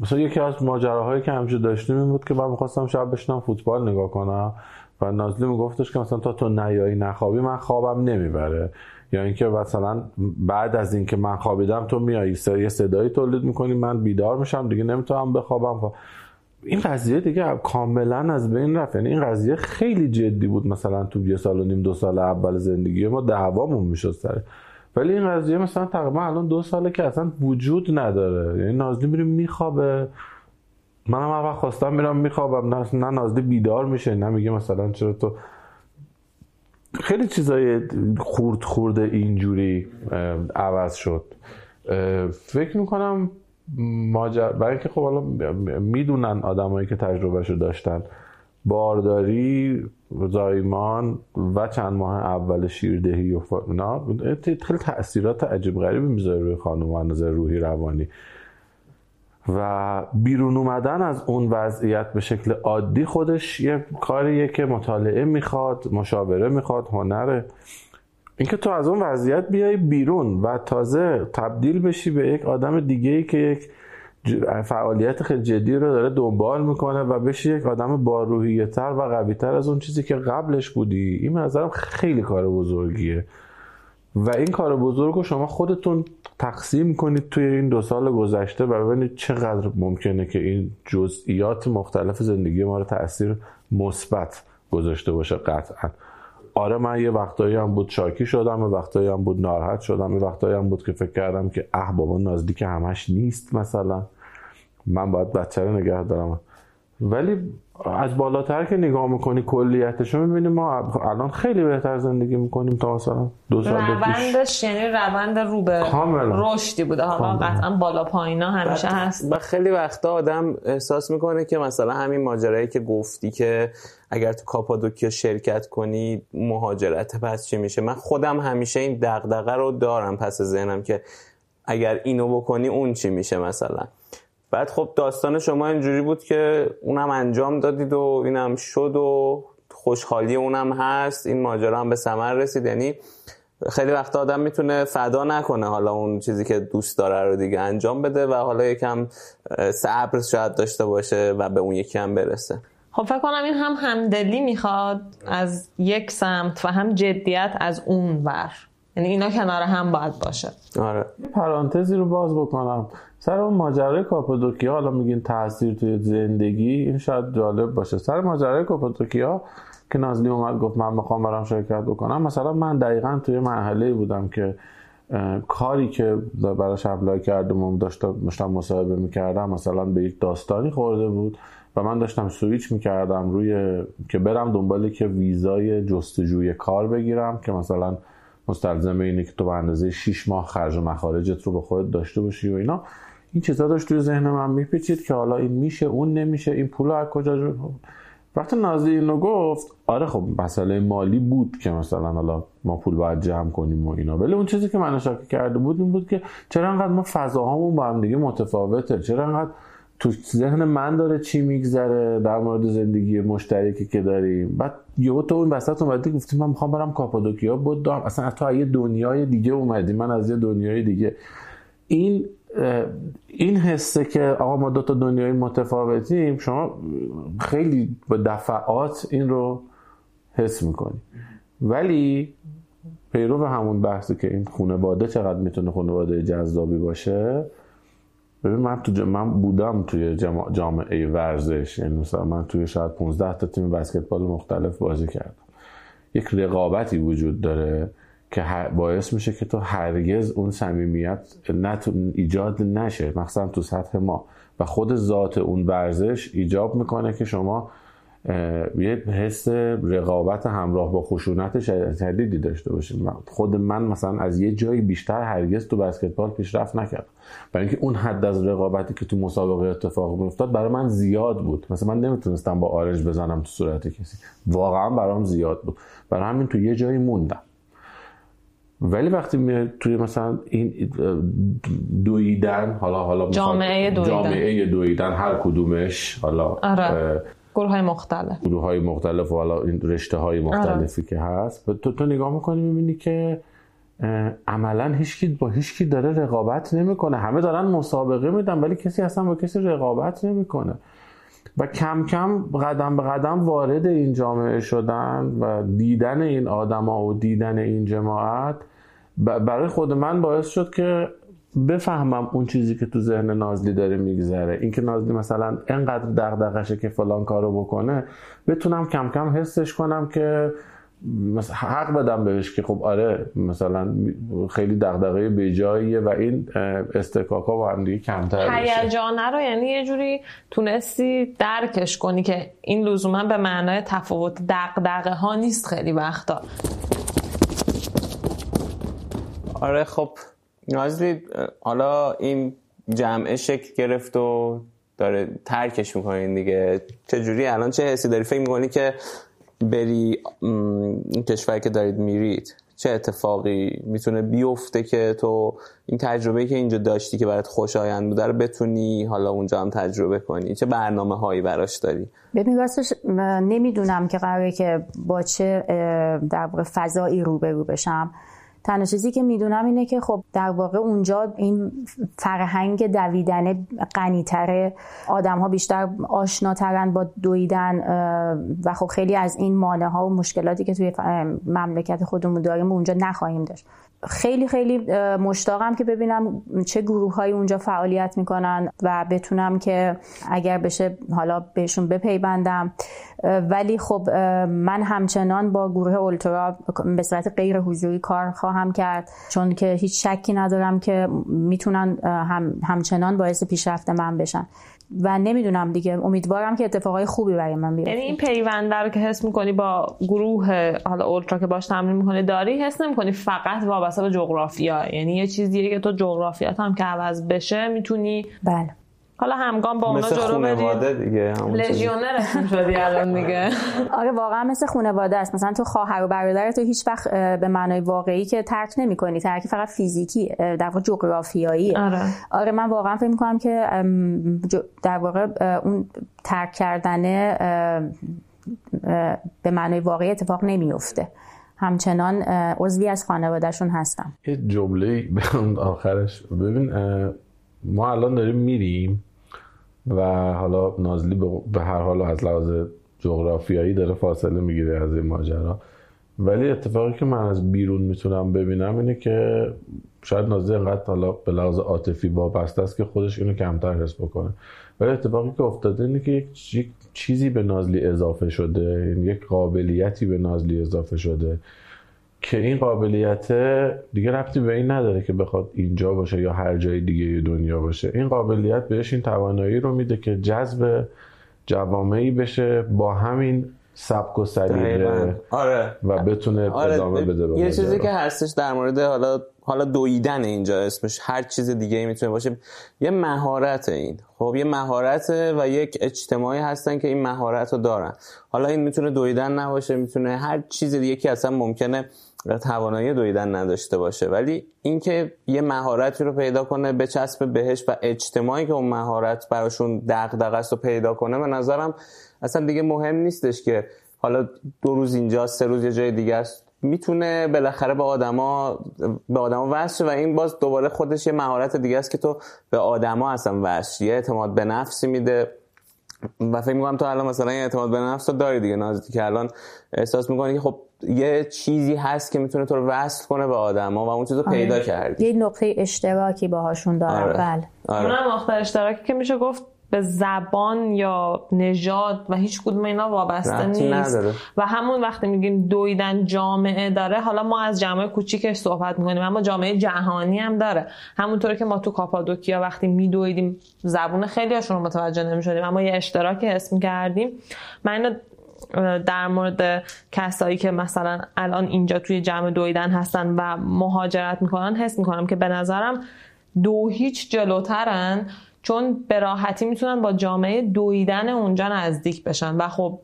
مثلا یکی از ماجراهایی که همجور داشتیم این بود که من می‌خواستم شب بشنم فوتبال نگاه کنم و نازلی میگفتش که مثلا تا تو نیایی نخوابی من خوابم نمی‌بره. یا اینکه مثلا بعد از اینکه من خوابیدم تو میایی یه صدایی تولید می‌کنی من بیدار میشم دیگه نمی‌تونم بخوابم. این قضیه دیگه کاملا از بین رفت. یعنی این قضیه خیلی جدی بود مثلا تو یه سال و نیم دو سال اول زندگی ما دعوامون می‌شد سر. ولی این قضیه مثلا تقریبا الان دو ساله که اصلا وجود نداره. یعنی نازلی میریم میخوابه. منم هر وقت خواستم میرم میخوابم. نه نه نازلی بیدار میشه نه میگه مثلا چرا تو خیلی چیزای خورد خورده اینجوری عوض شد. فکر می‌کنم ماجر برای اینکه خب حالا می‌دونن آدمایی که تجربهشو داشتن. بارداری زایمان و چند ماه اول شیردهی و اینا خیلی تاثیرات عجیب غریبی می‌ذاره روی خانم و نظر روحی روانی. و بیرون اومدن از اون وضعیت به شکل عادی خودش یه کاریه که مطالعه می‌خواد مشاوره می‌خواد هنره. اینکه تو از اون وضعیت بیای بیرون و تازه تبدیل بشی به یک آدم دیگه ای که یک فعالیت خیلی جدی رو داره دنبال می‌کنه و بشی یک آدم با تر و قوی تر از اون چیزی که قبلش بودی. این نظرم خیلی کار بزرگیه. و این کار بزرگ رو شما خودتون تقسیم کنید توی این دو سال گذشته و ببینید چقدر ممکنه که این جزئیات مختلف زندگی ما رو تاثیر مثبت گذاشته باشه قطعا. آره من یه وقتایی هم بود شاکی شدم یه وقتایی هم بود ناراحت شدم یه وقتایی هم بود که فکر کردم که اه بابا نازدیک همش نیست مثلا. من باید بچه رو نگه دارم. ولی از بالاتر که نگاه می‌کنی کلیتش رو می‌بینی ما الان خیلی بهتر زندگی می‌کنیم تا مثلا دو سال روندش یعنی روند رو به رشدی بوده. حالا قطعا بالا پایینا همیشه هست. و خیلی وقتا آدم احساس می‌کنه که مثلا همین ماجرایی که گفتی که اگر تو کاپادوکیا شرکت کنی مهاجرت پس چی میشه؟ من خودم همیشه این دغدغه رو دارم پس ذهنم که اگر اینو بکنی اون چی میشه مثلا؟ بعد خب داستان شما اینجوری بود که اونم انجام دادید و اینم شد و خوشحالی اونم هست. این ماجرا هم به ثمر رسید. یعنی خیلی وقت آدم می‌تونه فدا نکنه حالا اون چیزی که دوست داره رو دیگه انجام بده و حالا یکم صبر شاید داشته باشه و به اون یکی هم برسه. خب فکر کنم این هم همدلی می‌خواد از یک سمت و هم جدیت از اون ور. یعنی اینا کنار هم باید باشه آره. پرانتزی رو باز بکنم. سر اون ماجرای کاپادوکیا حالا میگین تاثیر توی زندگی این شاید جالب باشه. سر ماجرای کاپادوکیا که نازلی اومد گفت من می‌خوام برام شرکت بکنم مثلا من دقیقا توی مرحله بودم که کاری که براش apply کردم و داشتم مصاحبه می‌کردم مثلا به یک داستانی خورده بود و من داشتم سویچ می‌کردم روی که برم دنبالی که ویزای جستجوی کار بگیرم که مثلا مستلزمه اینه که تو به اندازه 6 ماه خرج و مخارجت رو به خودت داشته باشی و اینا. این چیزا داشت توی ذهن من میپیچید که حالا این میشه اون نمیشه این پول از کجا جو... وقتی نازی اینو گفت آره خب مسئله مالی بود که مثلا حالا ما پول باید جمع کنیم و اینا. ولی اون چیزی که من شاکی کرده بود این بود که چرا انقدر ما فضاهامون با هم دیگه متفاوته؟ چرا انقدر تو ذهن من داره چی میگذره در مورد زندگی مشترکی که داریم. بعد یهو تو اون وسط اومدی گفتی من می‌خوام برم کاپادوکیا بود اصلا تو یه دنیای دیگه اومدی. من از یه دنیای دیگه. این این حسه که آقا ما دو تا دنیای متفاوتیم شما خیلی با دفعات این رو حس می‌کنی. ولی پیرو همون بحثی که این خانواده چقدر می‌تونه خانواده جذابی باشه ببین من تو من بودم توی جامعه ورزش. یعنی مثلا من توی شاید 15 تا تیم بسکتبال مختلف بازی کردم. یک رقابتی وجود داره که باعث میشه که تو هرگز اون صمیمیت ایجاد نشه. مثلا تو سطح ما. و خود ذات اون ورزش ایجاب می‌کنه که شما یه حس رقابت همراه با خشونت شدیدی داشته باشید خود من مثلا از یه جایی بیشتر هرگز تو بسکتبال پیشرفت نکردم. برای اینکه اون حد از رقابتی که تو مسابقه اتفاق میافتاد برای من زیاد بود. مثلا من نمی‌تونستم با آرنج بزنم تو صورت کسی. واقعا برام زیاد بود. برای همین تو یه جایی موندم. ولی وقتی می توی مثلا این دویدن حالا حالا جامعه دویدن. جامعه دویدن هر کدومش حالا آره. گروه های مختلف. گروه های مختلف و حالا این رشته های مختلفی آره. که هست. تو تو نگاه می‌کنی می‌بینی که عملا هیچکی با هیچکی داره رقابت نمی‌کنه. همه دارن مسابقه میدن ولی کسی اصلا با کسی رقابت نمی‌کنه. و کم کم قدم به قدم وارد این جامعه شدن و دیدن این آدما و دیدن این جماعت برای خود من باعث شد که بفهمم اون چیزی که تو ذهن نازلی داره میگذره. اینکه نازلی مثلا انقدر دغدغشه که فلان کارو بکنه بتونم کم کم حسش کنم که مثلا حق بدم بهش که خب آره مثلا خیلی دغدغه بیجاییه و این استکاکا با هم دیگه کمتر هیجانه رو یعنی یه جوری تونستی درکش کنی که این لزوما به معنای تفاوت دغدغه ها نیست خیلی وقتا. آره خب نازلی حالا این جمعه شکل گرفت و داره ترکش می‌کنین دیگه. چجوری؟ الان چه حسی داری؟ فکر می‌کنی که بری این کشور که دارید میرید چه اتفاقی می‌تونه بیفته که تو این تجربه که اینجا داشتی که برات خوشایند بوده رو بتونی حالا اونجا هم تجربه کنی؟ چه برنامه هایی براش داری؟ ببین راستش نمی‌دونم که قراره که با چه در واقع فضایی روبرو بشم. تنها چیزی که می‌دونم اینه که خب در واقع اونجا این فرهنگ دویدن غنیتره آدم ها بیشتر آشناترن با دویدن و خب خیلی از این مانع ها و مشکلاتی که توی مملکت خودمون داریم اونجا نخواهیم داشت. خیلی خیلی مشتاقم که ببینم چه گروه های اونجا فعالیت می‌کنن و بتونم که اگر بشه حالا بهشون بپیبندم ولی خب من همچنان با گروه اولترا به صورت غیر حضوری کار خواهم کرد چون که هیچ شکی ندارم که می‌تونن هم همچنان باعث پیشرفت من بشن. و نمی‌دونم دیگه. امیدوارم که اتفاقای خوبی برای من بیفته. یعنی این پیونده رو که حس می‌کنی با گروه حالا اولترا که باش تمرین می‌کنی داری حس نمی‌کنی فقط وابسته به جغرافیا. یعنی یه چیزیه که تو جغرافیات هم که عوض بشه می‌تونی بله. حالا همگام با اونا جلو بریم. دیگه لژیونرشون شدی الان دیگه. آره واقعا مثل خانواده است. مثلا تو خواهر و برادر تو هیچ وقت به معنای واقعی که ترک نمی‌کنی ترک فقط فیزیکی در واقع جغرافیایی. آره. آره من واقعا فکر می‌کنم که در واقع اون ترک کردن به معنای واقعی اتفاق نمیفته همچنان عضوی از خانوادهشون هستم. یه جمله به آخرش ببین ما الان داریم میریم. و حالا نازلی به هر حال از لحاظ جغرافیایی داره فاصله می‌گیره از این ماجرا. ولی اتفاقی که من از بیرون می‌تونم ببینم اینه که شاید نازلی انقدر حالا به لحاظ عاطفی وابسته است که خودش اینو کمتر حس بکنه. ولی اتفاقی که افتاده اینه که یک چیزی به نازلی اضافه شده یک قابلیتی به نازلی اضافه شده. که این قابلیت دیگه ربطی به این نداره که بخواد اینجا باشه یا هر جای دیگه دنیا باشه. این قابلیت بهش این توانایی رو میده که جذب جوامعی بشه با همین سبک و سلیقه آره. و بتونه آره. ادامه بده یه چیزی که هستش در مورد حالا حالا دویدن اینجا اسمش هر چیز دیگه می‌تونه باشه. یه مهارت این. خب یه مهارت و یک اجتماعی هستن که این مهارت رو دارن. حالا این می‌تونه دویدن نباشه می‌تونه هر چیز دیگه که اصلا ممکنه توانایی دویدن نداشته باشه. ولی اینکه یه مهارتی رو پیدا کنه بچسبه بهش و اجتماعی که اون مهارت براشون دغدغه است رو پیدا کنه به نظرم اصلا دیگه مهم نیستش که حالا دو روز اینجا سه روز یه جای دیگه است. می‌تونه بالاخره به آدما به آدما وصل و این باز دوباره خودش یه مهارت دیگه است که تو به آدما اصلا وصل یه اعتماد به نفسی میده و فکر می‌کنم تو الان مثلا یه اعتماد به نفس رو داری دیگه نازی که الان احساس می‌کنی که خب یه چیزی هست که می‌تونه تو رو وصل کنه به آدما و اون چیز رو آره. پیدا کردی یه نقطه اشتراکی باهاشون داره آره. بله آره. اونم نقطه اشتراکی که میشه گفت به زبان یا نژاد و هیچ کدوم اینا وابسته نیست نداره. و همون وقتی میگیم دویدن جامعه داره حالا ما از جامعه کوچیکش صحبت می‌کنیم اما جامعه جهانی هم داره همونطوری که ما تو کاپادوکیا وقتی میدویدیم زبون خیلی هاشون رو متوجه نمی‌شدیم اما یه اشتراکی اسم کردیم من در مورد کسایی که مثلا الان اینجا توی جمع دویدن هستن و مهاجرت می‌کنن حس می‌کنم که به نظرم دو هیچ جلوترن چون به راحتی می‌تونن با جامعه دویدن اونجا نزدیک بشن. و خب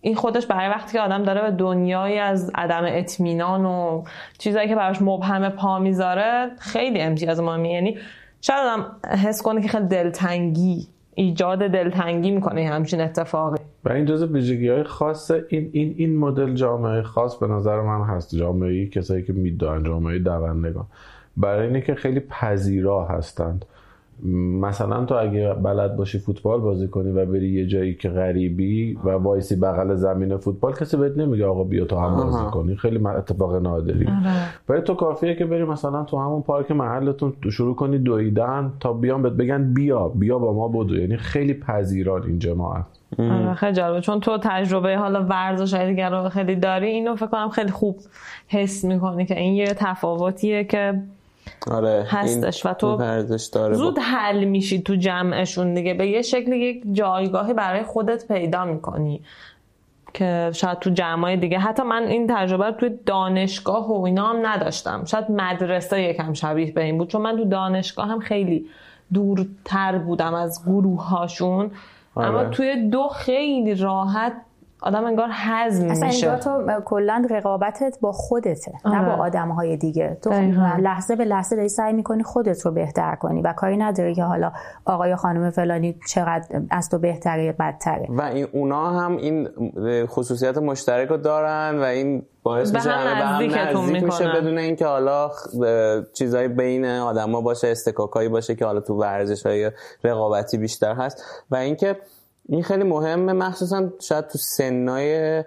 این خودش برای وقتی که آدم داره به دنیایی از عدم اطمینان و چیزایی که براش مبهم پا می‌ذاره خیلی امتیاز مهمی یعنی شاید آدم حس کنه که خیلی دلتنگی ایجاد دلتنگی می‌کنه همچین اتفاقی. و این جزء ویژگی های خاص این این این مدل جامعه خاص به نظر من هست. جامعه کسایی که می‌دونن جامعه دوندگان. برای اینه که خیلی پذیرا هستند. مثلا تو اگه بلد باشی فوتبال بازی کنی و بری یه جایی که غریبی و وایسی بغل زمین فوتبال کسی بهت نمیگه آقا بیا تو هم بازی کنی. خیلی اتفاق نادری. آره. ولی تو کافیه که بری مثلا تو همون پارک محلتون شروع کنی دویدن تا بیان بهت بگن بیا بیا با ما بدو. یعنی خیلی پذیران این جماعت. خیلی جالبه. چون تو تجربه حالا ورزش دیگر رو خیلی داری اینو فکر کنم خیلی خوب حس می‌کنی که این یه تفاوتیه که آره هستش و تو داره زود حل میشی تو جمعشون دیگه. به یه شکل یک جایگاهی برای خودت پیدا می‌کنی که شاید تو جمعای دیگه. حتی من این تجربه رو توی دانشگاه و اینا هم نداشتم. شاید مدرسه یکم شبیه به این بود. چون من تو دانشگاه هم خیلی دورتر بودم از گروه هاشون اما آره. توی دو خیلی راحت آدم انگار حزم میشه. اصلا تو کلا رقابتت با خودته نه با آره. آدم های دیگه. تو لحظه به لحظه داری سعی می‌کنی خودت رو بهتر کنی و کاری نداری که حالا آقای خانم فلانی چقدر از تو بهتره بدتره. و این اونا هم این خصوصیت مشترک رو دارن و این باعث میشه همه به هم نزدیک میشه بدون اینکه حالا چیزای بین آدما باشه استکاکایی باشه که حالا تو ورزش های رقابتی بیشتر هست. و اینکه این خیلی مهمه. مخصوصا شاید تو سنای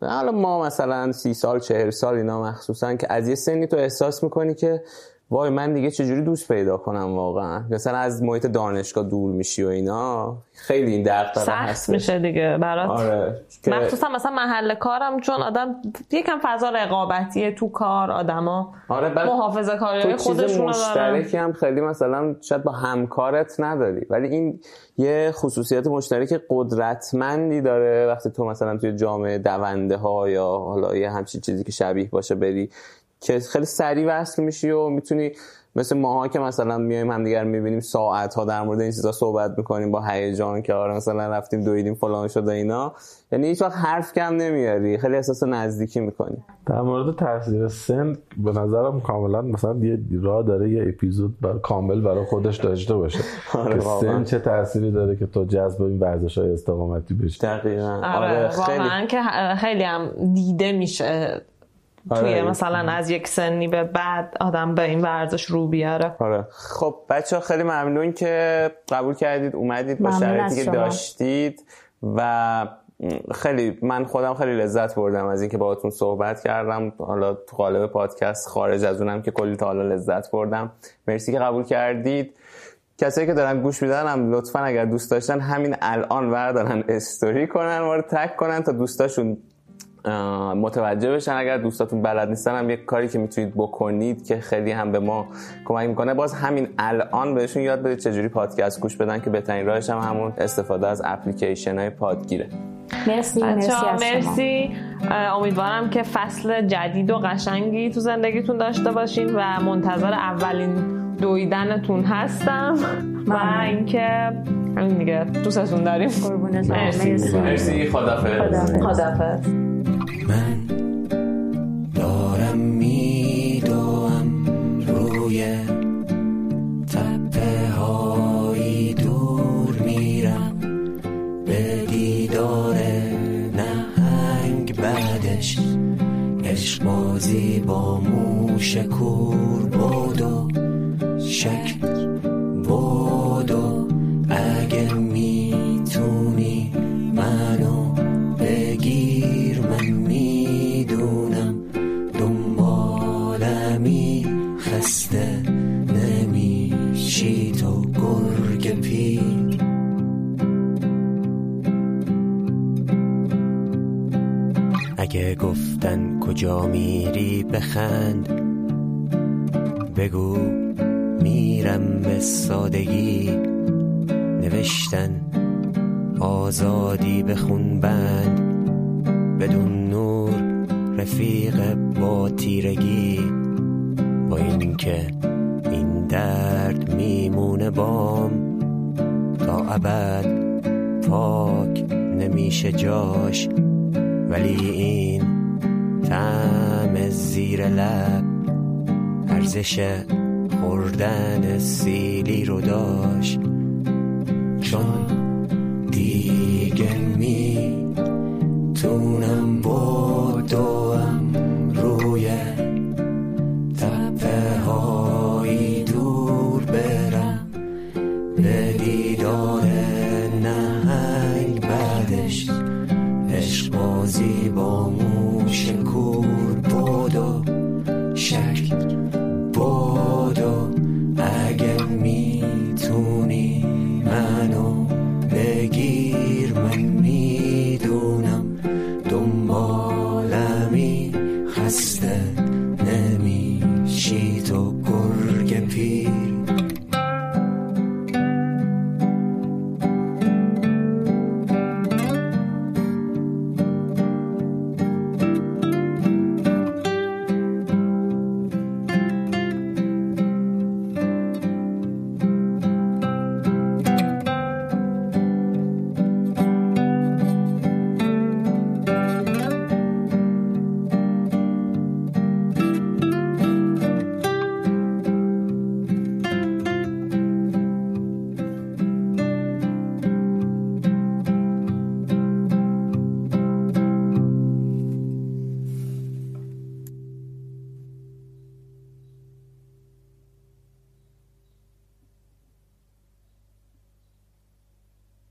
حالا ما مثلا سی سال چهر سال اینا مخصوصا که از یه سنی تو احساس می‌کنی که وای من دیگه چجوری دوست پیدا کنم واقعا؟ مثلا از محیط دانشگاه دور میشی و اینا؟ خیلی این درد هست میشه دیگه برات. آره. مخصوصا مثلا محل کارم چون آدم یکم فضا رقابتیه تو کار آدما. آره محافظه کاری خودشون مشترکی هم خیلی مثلا شاید با همکارت نداری. ولی این یه خصوصیت مشترک قدرتمندی داره. وقتی تو مثلا توی جامعه دونده ها یا حالا یه همچین چیزی که شبیه باشه بری که خیلی سریع وصل میشی و می‌تونی مثل ماها که مثلا میایم همدیگر می‌بینیم ساعت ها در مورد این چیزا صحبت می‌کنیم با هیجان که آره مثلا رفتیم دویدیم فلان شده اینا. یعنی هیچ وقت حرف کم نمیاری خیلی احساس نزدیکی می‌کنی. در مورد تاثیر سن به نظرم کاملا مثلا یه راه داره یه اپیزود بر کامل برای خودش داشته باشه. آره سن چه تأثیری داره که تو جذب این ورزش های استقامتی بشی. دقیقاً. آره, آره خیلی. که خیلی هم دیده میشه. آره. توی مثلا از یک سنی به بعد آدم به این ورزش رو بیاره. آره. خب بچه ها خیلی ممنون که قبول کردید اومدید با شرایطی که داشتید و خیلی من خودم خیلی لذت بردم از اینکه باهاتون صحبت کردم. حالا تو قالب پادکست خارج از اونم که کلی تا حالا لذت بردم. مرسی که قبول کردید. کسایی که دارن گوش میدن هم لطفا اگر دوست داشتن همین الان وردارن استوری کنن و تک کنن تا دوستاشون متوجه بشن. اگر دوستاتون بلد نیستن هم یک کاری که می‌تونید بکنید که خیلی هم به ما کمک می‌کنه. باز همین الان بهشون یاد بدید چجوری پادکست گوش بدن که بهترین راهش هم همون استفاده از اپلیکیشن های پادگیره. مرسی مرسی مرسی. امیدوارم که فصل جدید و قشنگی تو زندگیتون داشته باشین و منتظر اولین دویدنتون هستم. و اینکه همین دیگه دوستتون داریم. مرسی. مرسی. خدافظ خدافظ من دارم میدوم روی تپه های دور میرم. به دیدار نهنگ بعدش عشق بازی با موش کور بود و شک اگه گفتن کجا میری بخند. بگو میرم به سادگی. نوشتن آزادی بخون بند بدون نور رفیق با تیرگی. با اینکه این درد میمونه بام. تا ابد پاک نمیشه جاش. ولی این تعم زیر لب ارزش خوردن سیلی رو داشت. چون